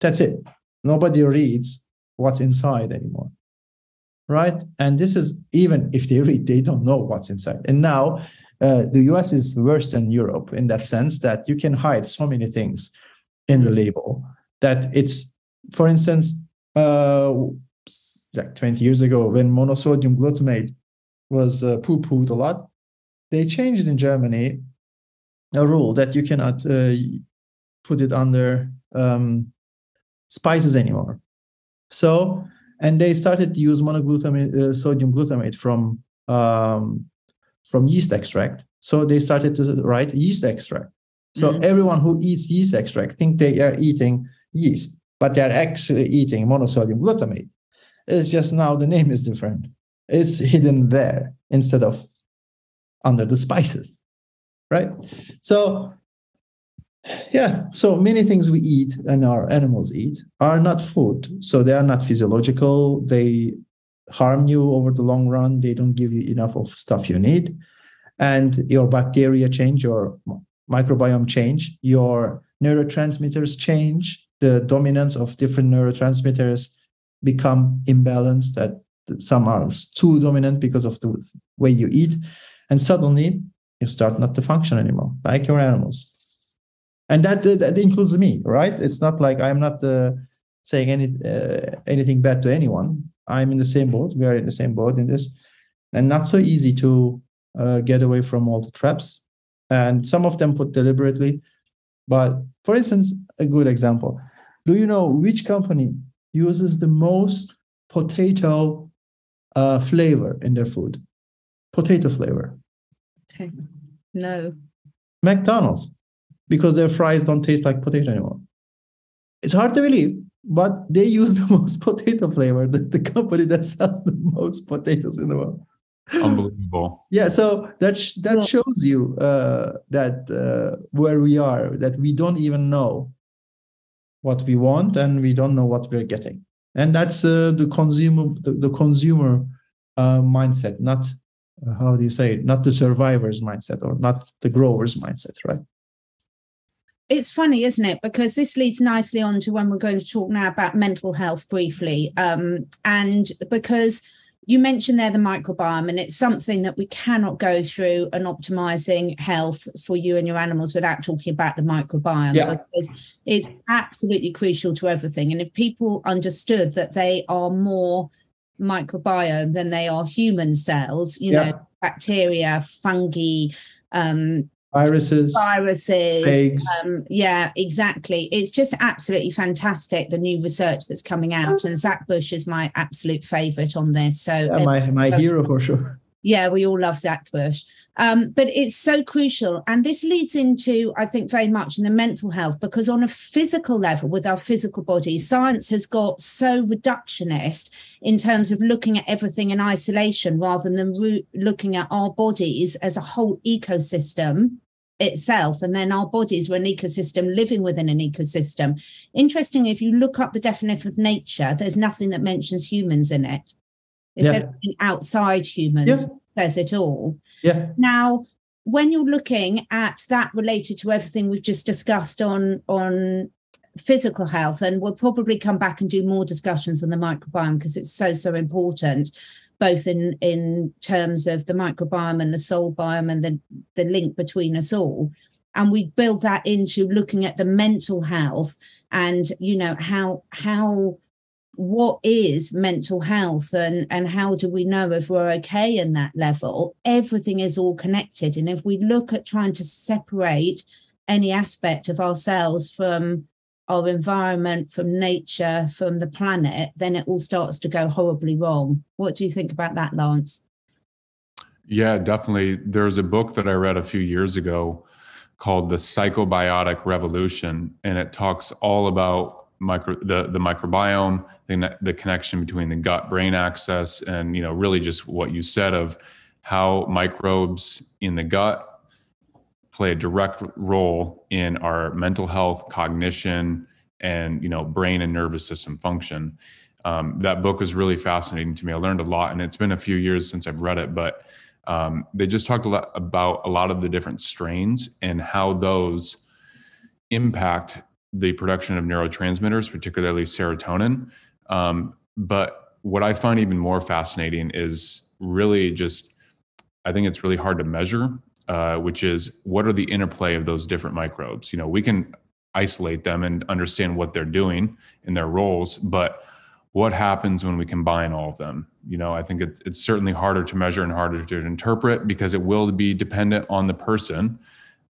That's it. Nobody reads what's inside anymore right? And this is even if they read, they don't know what's inside. And now uh, the US is worse than Europe in that sense that you can hide so many things in the label that it's, for instance, uh, like 20 years ago when monosodium glutamate was uh, poo pooed a lot, they changed in Germany a rule that you cannot uh, put it under um, spices anymore. So and they started to use monoglutamate, uh, sodium glutamate from um, from yeast extract. So they started to write yeast extract. So mm-hmm. everyone who eats yeast extract think they are eating yeast, but they are actually eating monosodium glutamate. It's just now the name is different. It's hidden there instead of under the spices, right? So yeah so many things we eat and our animals eat are not food. So they are not physiological. They harm you over the long run. They don't give you enough of stuff you need. And your bacteria change your microbiome change your neurotransmitters change. The dominance of different neurotransmitters become imbalanced that some are too dominant because of the way you eat and suddenly you start not to function anymore like your animals and that that includes me, right? It's not like I'm not uh, saying any uh, anything bad to anyone. I'm in the same boat. We are in the same boat in this, and not so easy to uh, get away from all the traps. And some of them put deliberately. But for instance, a good example: Do you know which company uses the most potato uh, flavor in their food? Potato flavor. Okay. No. McDonald's because their fries don't taste like potato anymore. It's hard to believe, but they use the most potato flavor, the, the company that sells the most potatoes in the world. Unbelievable. yeah, so that sh- that shows you uh, that uh, where we are, that we don't even know what we want and we don't know what we're getting, and that's uh, the consumer the, the consumer uh, mindset, not uh, how do you say it, not the survivor's mindset or not the grower's mindset, right? it's funny, isn't it? Because this leads nicely on to when we're going to talk now about mental health briefly. Um, and because you mentioned there the microbiome, and it's something that we cannot go through an optimizing health for you and your animals without talking about the microbiome Yeah. because it's absolutely crucial to everything. And if people understood that they are more microbiome than they are human cells, you Yeah. know, bacteria, fungi, um, Viruses, viruses, um, yeah, exactly. It's just absolutely fantastic the new research that's coming out, and Zach Bush is my absolute favorite on this. So Yeah, my, my hero for sure. yeah, we all love Zach Bush. Um, but it's so crucial. And this leads into, I think, very much in the mental health, because on a physical level, with our physical bodies, science has got so reductionist in terms of looking at everything in isolation rather than ru- looking at our bodies as a whole ecosystem itself. And then our bodies were an ecosystem living within an ecosystem. Interestingly, if you look up the definition of nature, there's nothing that mentions humans in it. It's Yeah. everything outside humans Yeah. says it all. Yeah. Now, when you're looking at that related to everything we've just discussed on on physical health, and we'll probably come back and do more discussions on the microbiome because it's so so important, both in in terms of the microbiome and the soil biome and the the link between us all. And we build that into looking at the mental health and you know how how what is mental health and and how do we know if we're okay in that level? Everything is all connected. And if we look at trying to separate any aspect of ourselves from our environment from nature from the planet then it all starts to go horribly wrong. What do you think about that lance? Yeah, definitely. There's a book that I read a few years ago called The Psychobiotic Revolution, and it talks all about micro the, the microbiome, the, the connection between the gut brain axis, and you know, really just what you said of how microbes in the gut play a direct role in our mental health, cognition, and you know, brain and nervous system function. Um, that book was really fascinating to me. I learned a lot, and it's been a few years since I've read it, but um, they just talked a lot about a lot of the different strains and how those impact the production of neurotransmitters, particularly serotonin. Um, but what I find even more fascinating is really just, I think it's really hard to measure, uh, which is what are the interplay of those different microbes? You know, we can isolate them and understand what they're doing in their roles, but what happens when we combine all of them you know i think it, it's certainly harder to measure and harder to interpret because it will be dependent on the person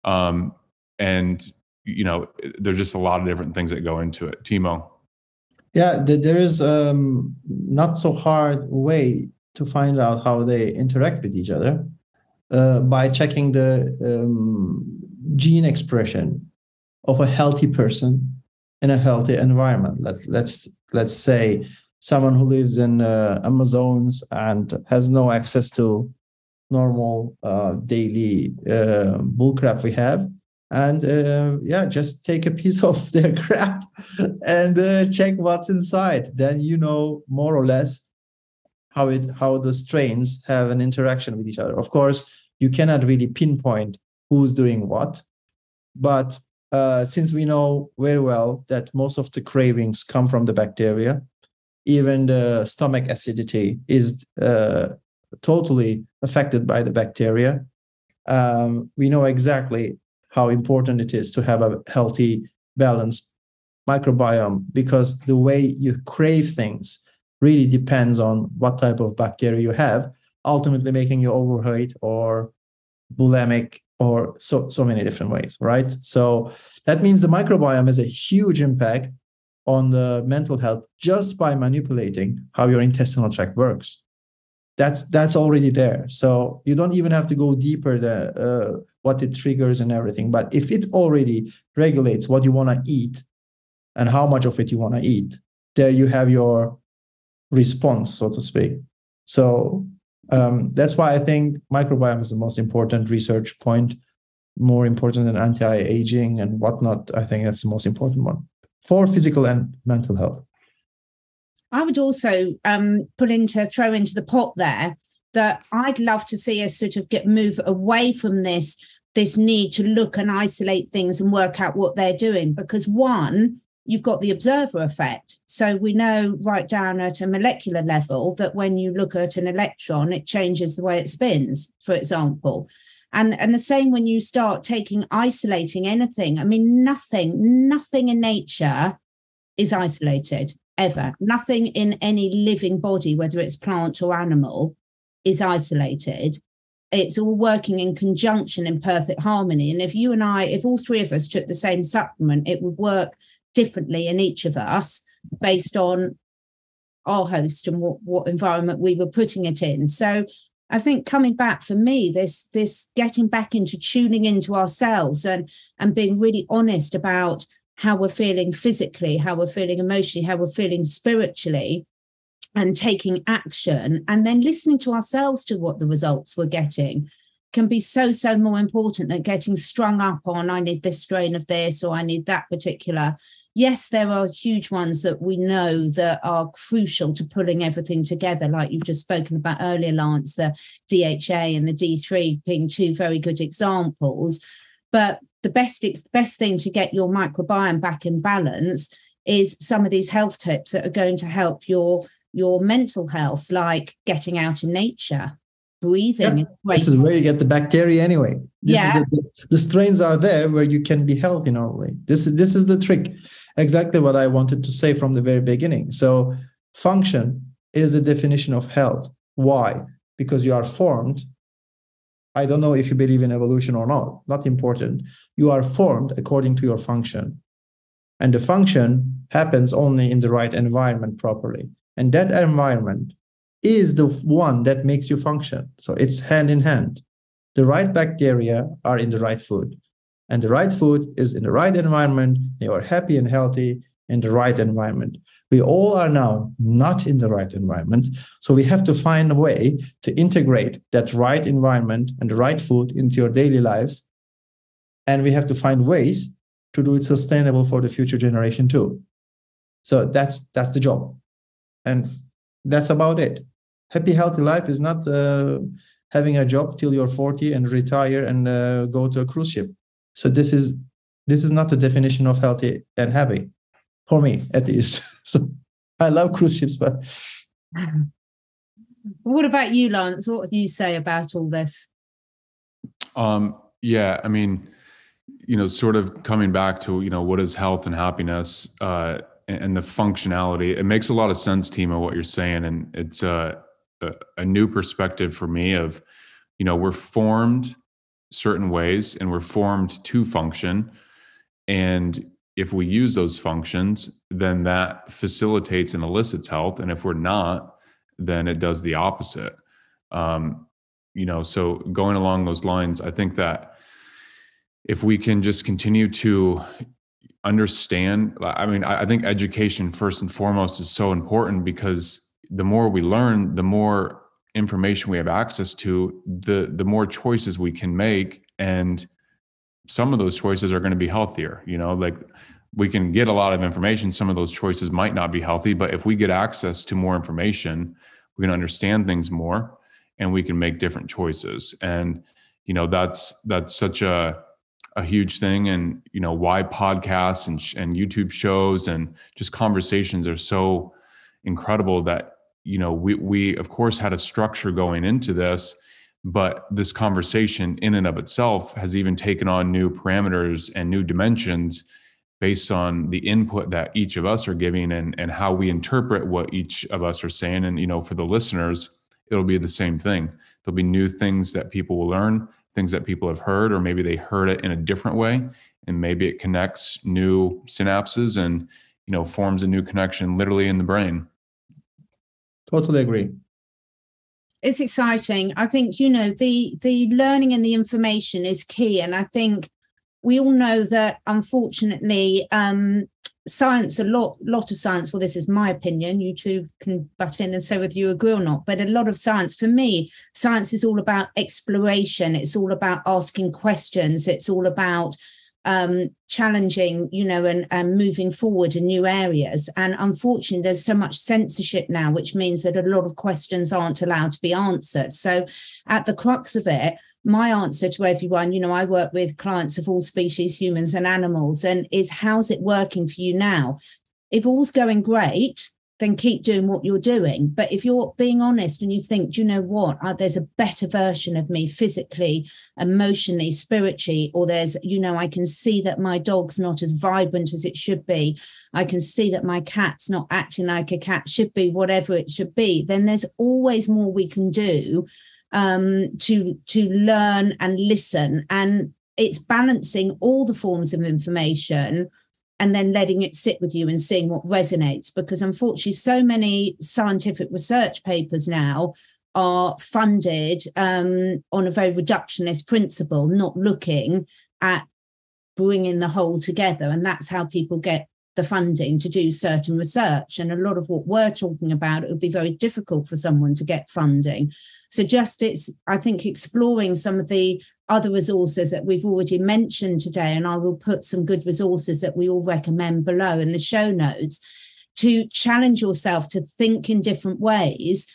um, and you know there's just a lot of different things that go into it timo Yeah, there is um, not so hard way to find out how they interact with each other uh, by checking the um, gene expression of a healthy person in a healthy environment. Let's let's let's say someone who lives in uh, Amazons and has no access to normal uh, daily uh, bullcrap we have and uh, yeah just take a piece of their crap and uh, check what's inside. Then you know more or less how it how the strains have an interaction with each other. Of course you cannot really pinpoint who's doing what but uh, since we know very well that most of the cravings come from the bacteria even the stomach acidity is uh, totally affected by the bacteria. Um, we know exactly how important it is to have a healthy, balanced microbiome because the way you crave things really depends on what type of bacteria you have, ultimately making you overweight or bulimic or so so many different ways, right? So that means the microbiome has a huge impact on the mental health just by manipulating how your intestinal tract works. That's that's already there. So you don't even have to go deeper the uh, what it triggers and everything. But if it already regulates what you want to eat and how much of it you want to eat, there you have your response, so to speak. So um, that's why I think microbiome is the most important research point, more important than anti-aging and whatnot. I think that's the most important one for physical and mental health. I would also um, put into throw into the pot there that I'd love to see us sort of get move away from this this need to look and isolate things and work out what they're doing because one you've got the observer effect. So we know right down at a molecular level that when you look at an electron, it changes the way it spins, for example. And, and the same when you start taking isolating anything. I mean, nothing, nothing in nature is isolated ever. Nothing in any living body, whether it's plant or animal, is isolated. It's all working in conjunction in perfect harmony. And if you and I, if all three of us took the same supplement, it would work differently in each of us based on our host and what, what environment we were putting it in. So I think coming back for me, this this getting back into tuning into ourselves and and being really honest about how we're feeling physically, how we're feeling emotionally, how we're feeling spiritually, and taking action, and then listening to ourselves to what the results we're getting can be so so more important than getting strung up on I need this strain of this or I need that particular yes, there are huge ones that we know that are crucial to pulling everything together, like you've just spoken about earlier, Lance, the DHA and the D3 being two very good examples. But the best, the best thing to get your microbiome back in balance is some of these health tips that are going to help your your mental health, like getting out in nature, breathing. This is where you get the bacteria anyway. This yeah. The, the, strains are there where you can be healthy normally. This is this is the trick exactly what I wanted to say from the very beginning. So, function is the definition of health. Why? Because you are formed. I don't know if you believe in evolution or not, not important. You are formed according to your function. And the function happens only in the right environment properly. And that environment is the one that makes you function. So it's hand in hand. The right bacteria are in the right food and the right food is in the right environment, you are happy and healthy in the right environment. We all are now not in the right environment. So we have to find a way to integrate that right environment and the right food into your daily lives. And we have to find ways to do it sustainable for the future generation too. So that's that's the job. And that's about it. Happy, healthy life is not uh, having a job till you're 40 and retire and uh, go to a cruise ship. So this is this is not the definition of healthy and happy for me, at least. So I love cruise ships, but what about you, Lance? What do you say about all this? Um, yeah, I mean, you know, sort of coming back to you know what is health and happiness uh, and the functionality. It makes a lot of sense, Timo, what you're saying, and it's a, a, a new perspective for me of, you know, we're formed certain ways and we're formed to function. And if we use those functions, then that facilitates and elicits health. And if we're not, then it does the opposite. Um, you know, so going along those lines, I think that if we can just continue to understand, I mean, I think education first and foremost is so important because the more we learn, the more information we have access to, the the more choices we can make, and some of those choices are going to be healthier. You know, like we can get a lot of information. Some of those choices might not be healthy, but if we get access to more information, we can understand things more, and we can make different choices. And you know, that's that's such a a huge thing. And you know why podcasts and, and youtube shows and just conversations are so incredible that you know we we of course had a structure going into this but this conversation in and of itself has even taken on new parameters and new dimensions based on the input that each of us are giving and and how we interpret what each of us are saying. And you know for the listeners it'll be the same thing. There'll be new things that people will learn things that people have heard or maybe they heard it in a different way and maybe it connects new synapses and you know forms a new connection literally in the brain Totally agree. It's exciting. I think you know the the learning and the information is key, and I think we all know that unfortunately um, science a lot lot of science well this is my opinion you two can butt in and say whether you agree or not but a lot of science for me science is all about exploration. It's all about asking questions. It's all about um, challenging, you know, and, and moving forward in new areas. And unfortunately, there's so much censorship now, which means that a lot of questions aren't allowed to be answered. So, at the crux of it, my answer to everyone, you know, I work with clients of all species, humans and animals, and is how's it working for you now? If all's going great, then keep doing what you're doing. But if you're being honest and you think, do you know what, uh, there's a better version of me physically, emotionally, spiritually, or there's, you know, I can see that my dog's not as vibrant as it should be. I can see that my cat's not acting like a cat should be, whatever it should be, then there's always more we can do um, to to learn and listen. And it's balancing all the forms of information and then letting it sit with you and seeing what resonates. Because unfortunately, so many scientific research papers now are funded um, on a very reductionist principle, not looking at bringing the whole together. And that's how people get the funding to do certain research. And a lot of what we're talking about, it would be very difficult for someone to get funding. So just it's, I think, exploring some of the other resources that we've already mentioned today, and I will put some good resources that we all recommend below in the show notes to challenge yourself to think in different ways.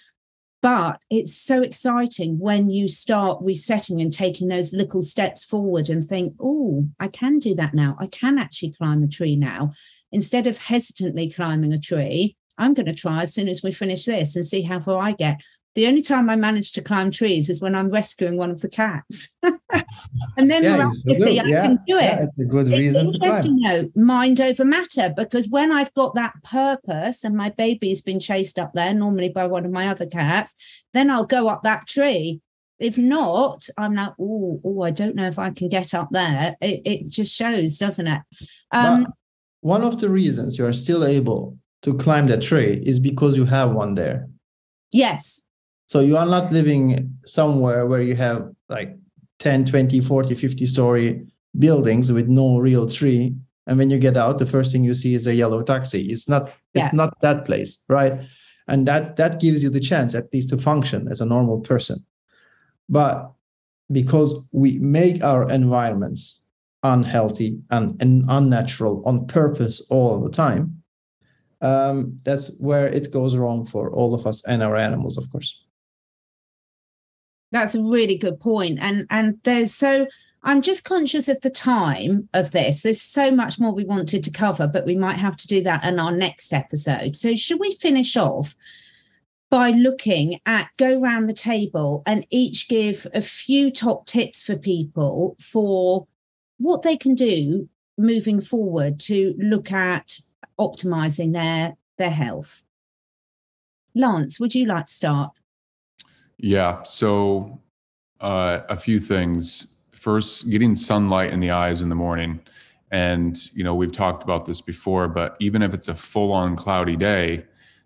But it's so exciting when you start resetting and taking those little steps forward and think, oh, I can do that now. I can actually climb a tree now. Instead of hesitantly climbing a tree, I'm going to try as soon as we finish this and see how far I get. The only time I manage to climb trees is when I'm rescuing one of the cats. and then yeah, miraculously I yeah, can do it. Yeah, a good it's reason. Interesting though, mind over matter, because when I've got that purpose and my baby's been chased up there, normally by one of my other cats, then I'll go up that tree. If not, I'm like, oh, oh, I don't know if I can get up there. It, it just shows, doesn't it? Um, one of the reasons you are still able to climb that tree is because you have one there. Yes. So you are not living somewhere where you have like 10, 20, 40, 50 story buildings with no real tree. And when you get out, the first thing you see is a yellow taxi. It's not, it's yeah. not that place, right? And that that gives you the chance at least to function as a normal person. But because we make our environments unhealthy and, and unnatural on purpose all the time, um, that's where it goes wrong for all of us and our animals, of course. That's a really good point. And and there's so I'm just conscious of the time of this. There's so much more we wanted to cover, but we might have to do that in our next episode. So should we finish off by looking at go around the table and each give a few top tips for people for what they can do moving forward to look at optimizing their their health. Lance, would you like to start? Yeah. So uh, a few things. First, getting sunlight in the eyes in the morning. And, you know, we've talked about this before, but even if it's a full on cloudy day,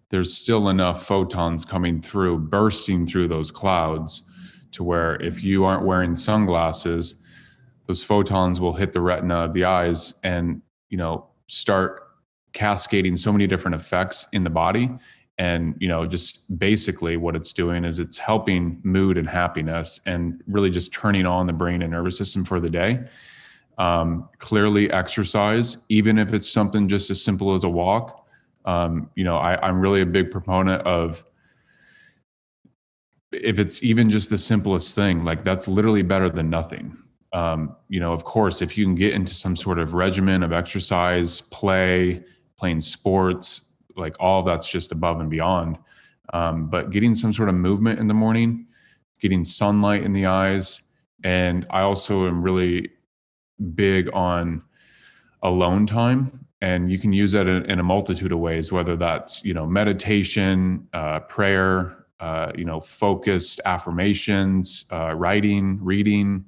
there's still enough photons coming through, bursting through those clouds to where if you aren't wearing sunglasses, those photons will hit the retina of the eyes and you know start cascading so many different effects in the body. And you know just basically what it's doing is it's helping mood and happiness and really just turning on the brain and nervous system for the day. Um, clearly exercise even if it's something just as simple as a walk. Um, you know I, i'm really a big proponent of if it's even just the simplest thing like that's literally better than nothing um, you know, of course, if you can get into some sort of regimen of exercise, play, playing sports, like all that's just above and beyond. Um, but getting some sort of movement in the morning, getting sunlight in the eyes, and I also am really big on alone time, and you can use that in, a multitude of ways, whether that's you know meditation, uh, prayer, uh, you know, focused affirmations, uh, writing, reading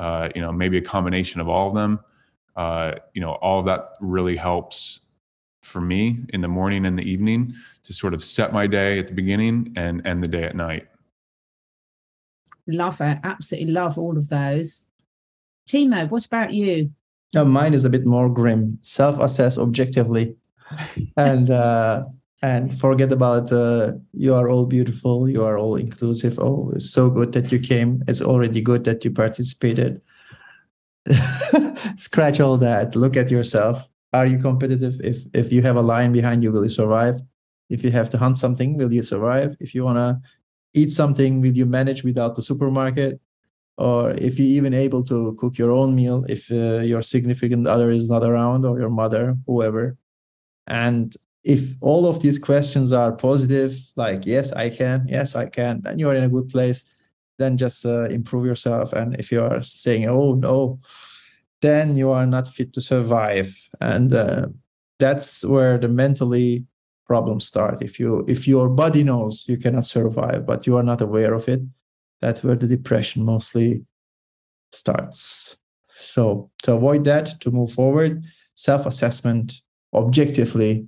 uh, you know, maybe a combination of all of them. Uh, you know, all of that really helps for me in the morning and the evening to sort of set my day at the beginning and end the day at night. Love it. Absolutely love all of those. Timo, what about you? No, mine is a bit more grim. Self-assess objectively, and uh, and forget about uh, you are all beautiful you are all inclusive oh it's so good that you came it's already good that you participated scratch all that. Look at yourself. Are you competitive? If if you have a lion behind you, will you survive? If you have to hunt something, will you survive? If you wanna eat something, will you manage without the supermarket? Or if you're even able to cook your own meal, if uh, your significant other is not around, or your mother, whoever. And if all of these questions are positive, like yes, I can, yes, I can, then you're in a good place. Then just uh, improve yourself. And if you are saying, oh no, then you are not fit to survive. And uh, that's where the mentally problems start. If you if your body knows you cannot survive, but you are not aware of it, that's where the depression mostly starts. So to avoid that, to move forward, self-assessment objectively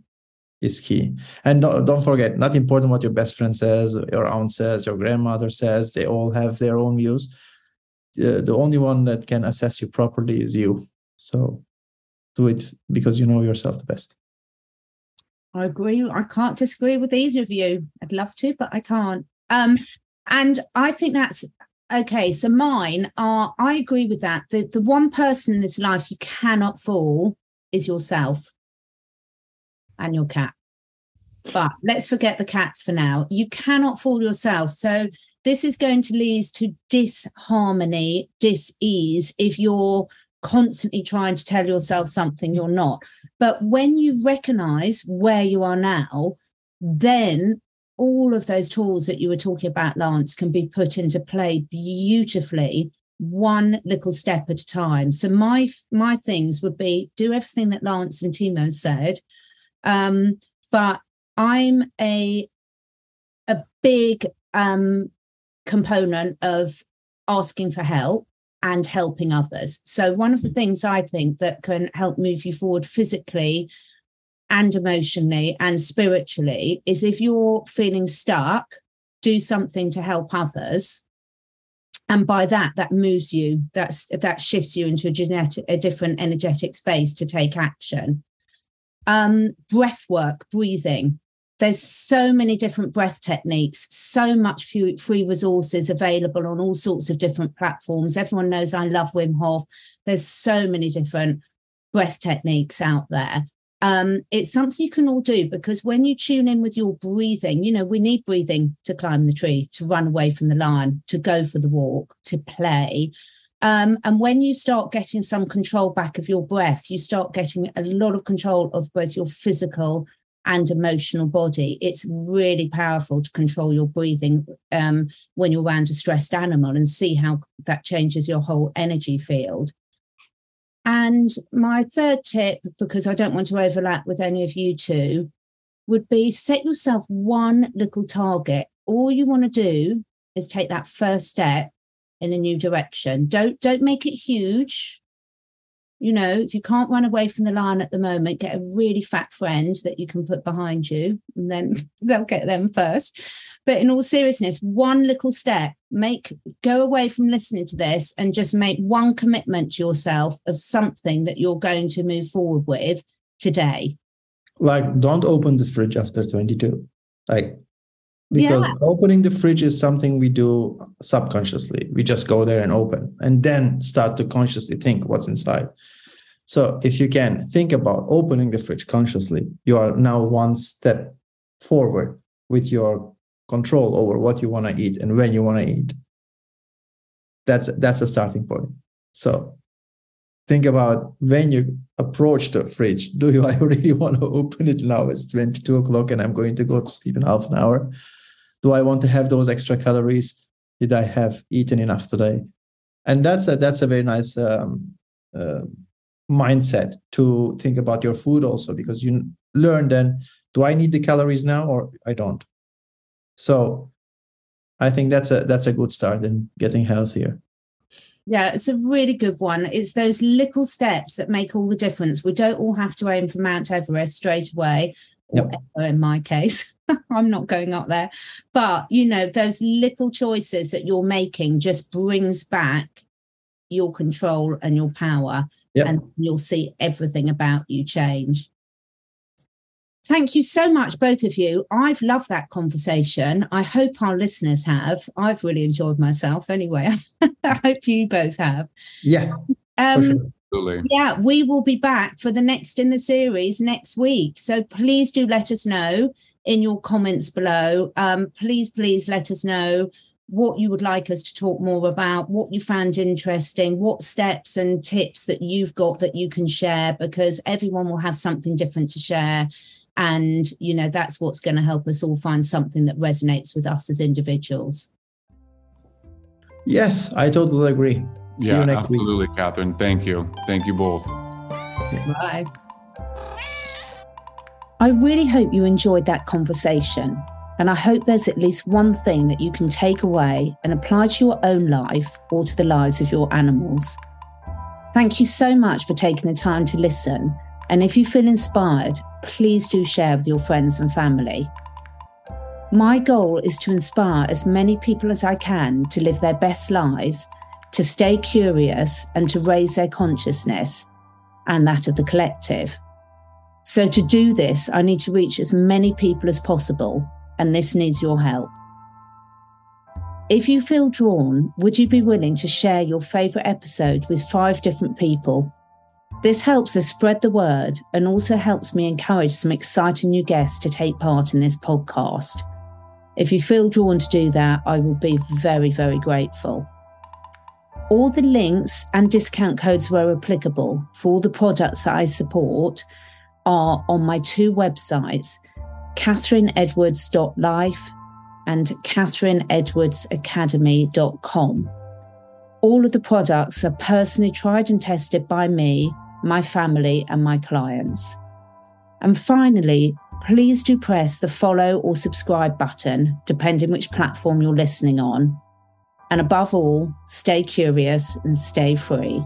is key. And don't, forget, not important what your best friend says, your aunt says, your grandmother says. They all have their own views. The, the only one that can assess you properly is you. So do it because you know yourself the best. I agree. I can't disagree with either of you. I'd love to, but I can't. Um, and I think that's okay. So mine are. I agree with that. The the one person in this life you cannot fool is yourself and your cat. But let's forget the cats for now. You cannot fool yourself. So this is going to lead to disharmony, dis-ease if you're constantly trying to tell yourself something you're not. But when you recognize where you are now, then all of those tools that you were talking about, Lance, can be put into play beautifully one little step at a time. So my my things would be do everything that Lance and Timo said, um, but I'm a a big um, component of asking for help and helping others. So one of the things I think that can help move you forward physically and emotionally and spiritually is if you're feeling stuck, do something to help others. And by that, that moves you. That's that shifts you into a genetic, a different energetic space to take action um, breath work, breathing. There's so many different breath techniques, so much free resources available on all sorts of different platforms. Everyone knows I love Wim Hof. There's so many different breath techniques out there. Um, it's something you can all do because when you tune in with your breathing, you know, we need breathing to climb the tree, to run away from the lion, to go for the walk, to play. Um, and when you start getting some control back of your breath, you start getting a lot of control of both your physical and emotional body. It's really powerful to control your breathing um, when you're around a stressed animal and see how that changes your whole energy field. And my third tip, because I don't want to overlap with any of you two, would be set yourself one little target. All you want to do is take that first step in a new direction. Don't don't make it huge. You know, if you can't run away from the lion at the moment, get a really fat friend that you can put behind you, and then they'll get them first. But in all seriousness, one little step, make go away from listening to this and just make one commitment to yourself of something that you're going to move forward with today. Like, don't open the fridge after 22. Like, because yeah. opening the fridge is something we do subconsciously. We just go there and open and then start to consciously think what's inside. So if you can think about opening the fridge consciously you are now one step forward with your control over what you want to eat and when you want to eat. That's that's a starting point. So think about when you approach the fridge. Do you i really want to open it now? It's 22 o'clock and i'm going to go to sleep in half an hour do I want to have those extra calories? Did I have eaten enough today? And that's a that's a very nice um, uh, mindset to think about your food also because you learn then do I need the calories now or I don't. So I think that's a that's a good start in getting healthier. Yeah, it's a really good one. It's those little steps that make all the difference. We don't all have to aim for Mount Everest straight away, yep. in my case. I'm not going up there. But, you know, those little choices that you're making just brings back your control and your power. Yep. And you'll see everything about you change. Thank you so much, both of you. I've loved that conversation. I hope our listeners have. I've really enjoyed myself anyway. I hope you both have. Yeah. Um. Absolutely. Yeah, we will be back for the next in the series next week. So please do let us know in your comments below. Um, please, please let us know what you would like us to talk more about, what you found interesting, what steps and tips that you've got that you can share, because everyone will have something different to share. And, you know, that's what's going to help us all find something that resonates with us as individuals. Yes, I totally agree. See yeah, absolutely, week. Catherine. Thank you. Thank you both. Bye. I really hope you enjoyed that conversation. And I hope there's at least one thing that you can take away and apply to your own life or to the lives of your animals. Thank you so much for taking the time to listen. And if you feel inspired, please do share with your friends and family. My goal is to inspire as many people as I can to live their best lives, to stay curious, and to raise their consciousness and that of the collective. So, to do this, I need to reach as many people as possible, and this needs your help. If you feel drawn, would you be willing to share your favourite episode with five different people? This helps us spread the word and also helps me encourage some exciting new guests to take part in this podcast. If you feel drawn to do that, I will be very, very grateful. All the links and discount codes where applicable for all the products that I support are on my two websites, catherineedwards.life and catherineedwardsacademy.com. All of the products are personally tried and tested by me, my family, and my clients. And finally, please do press the follow or subscribe button, depending which platform you're listening on. And above all, stay curious and stay free.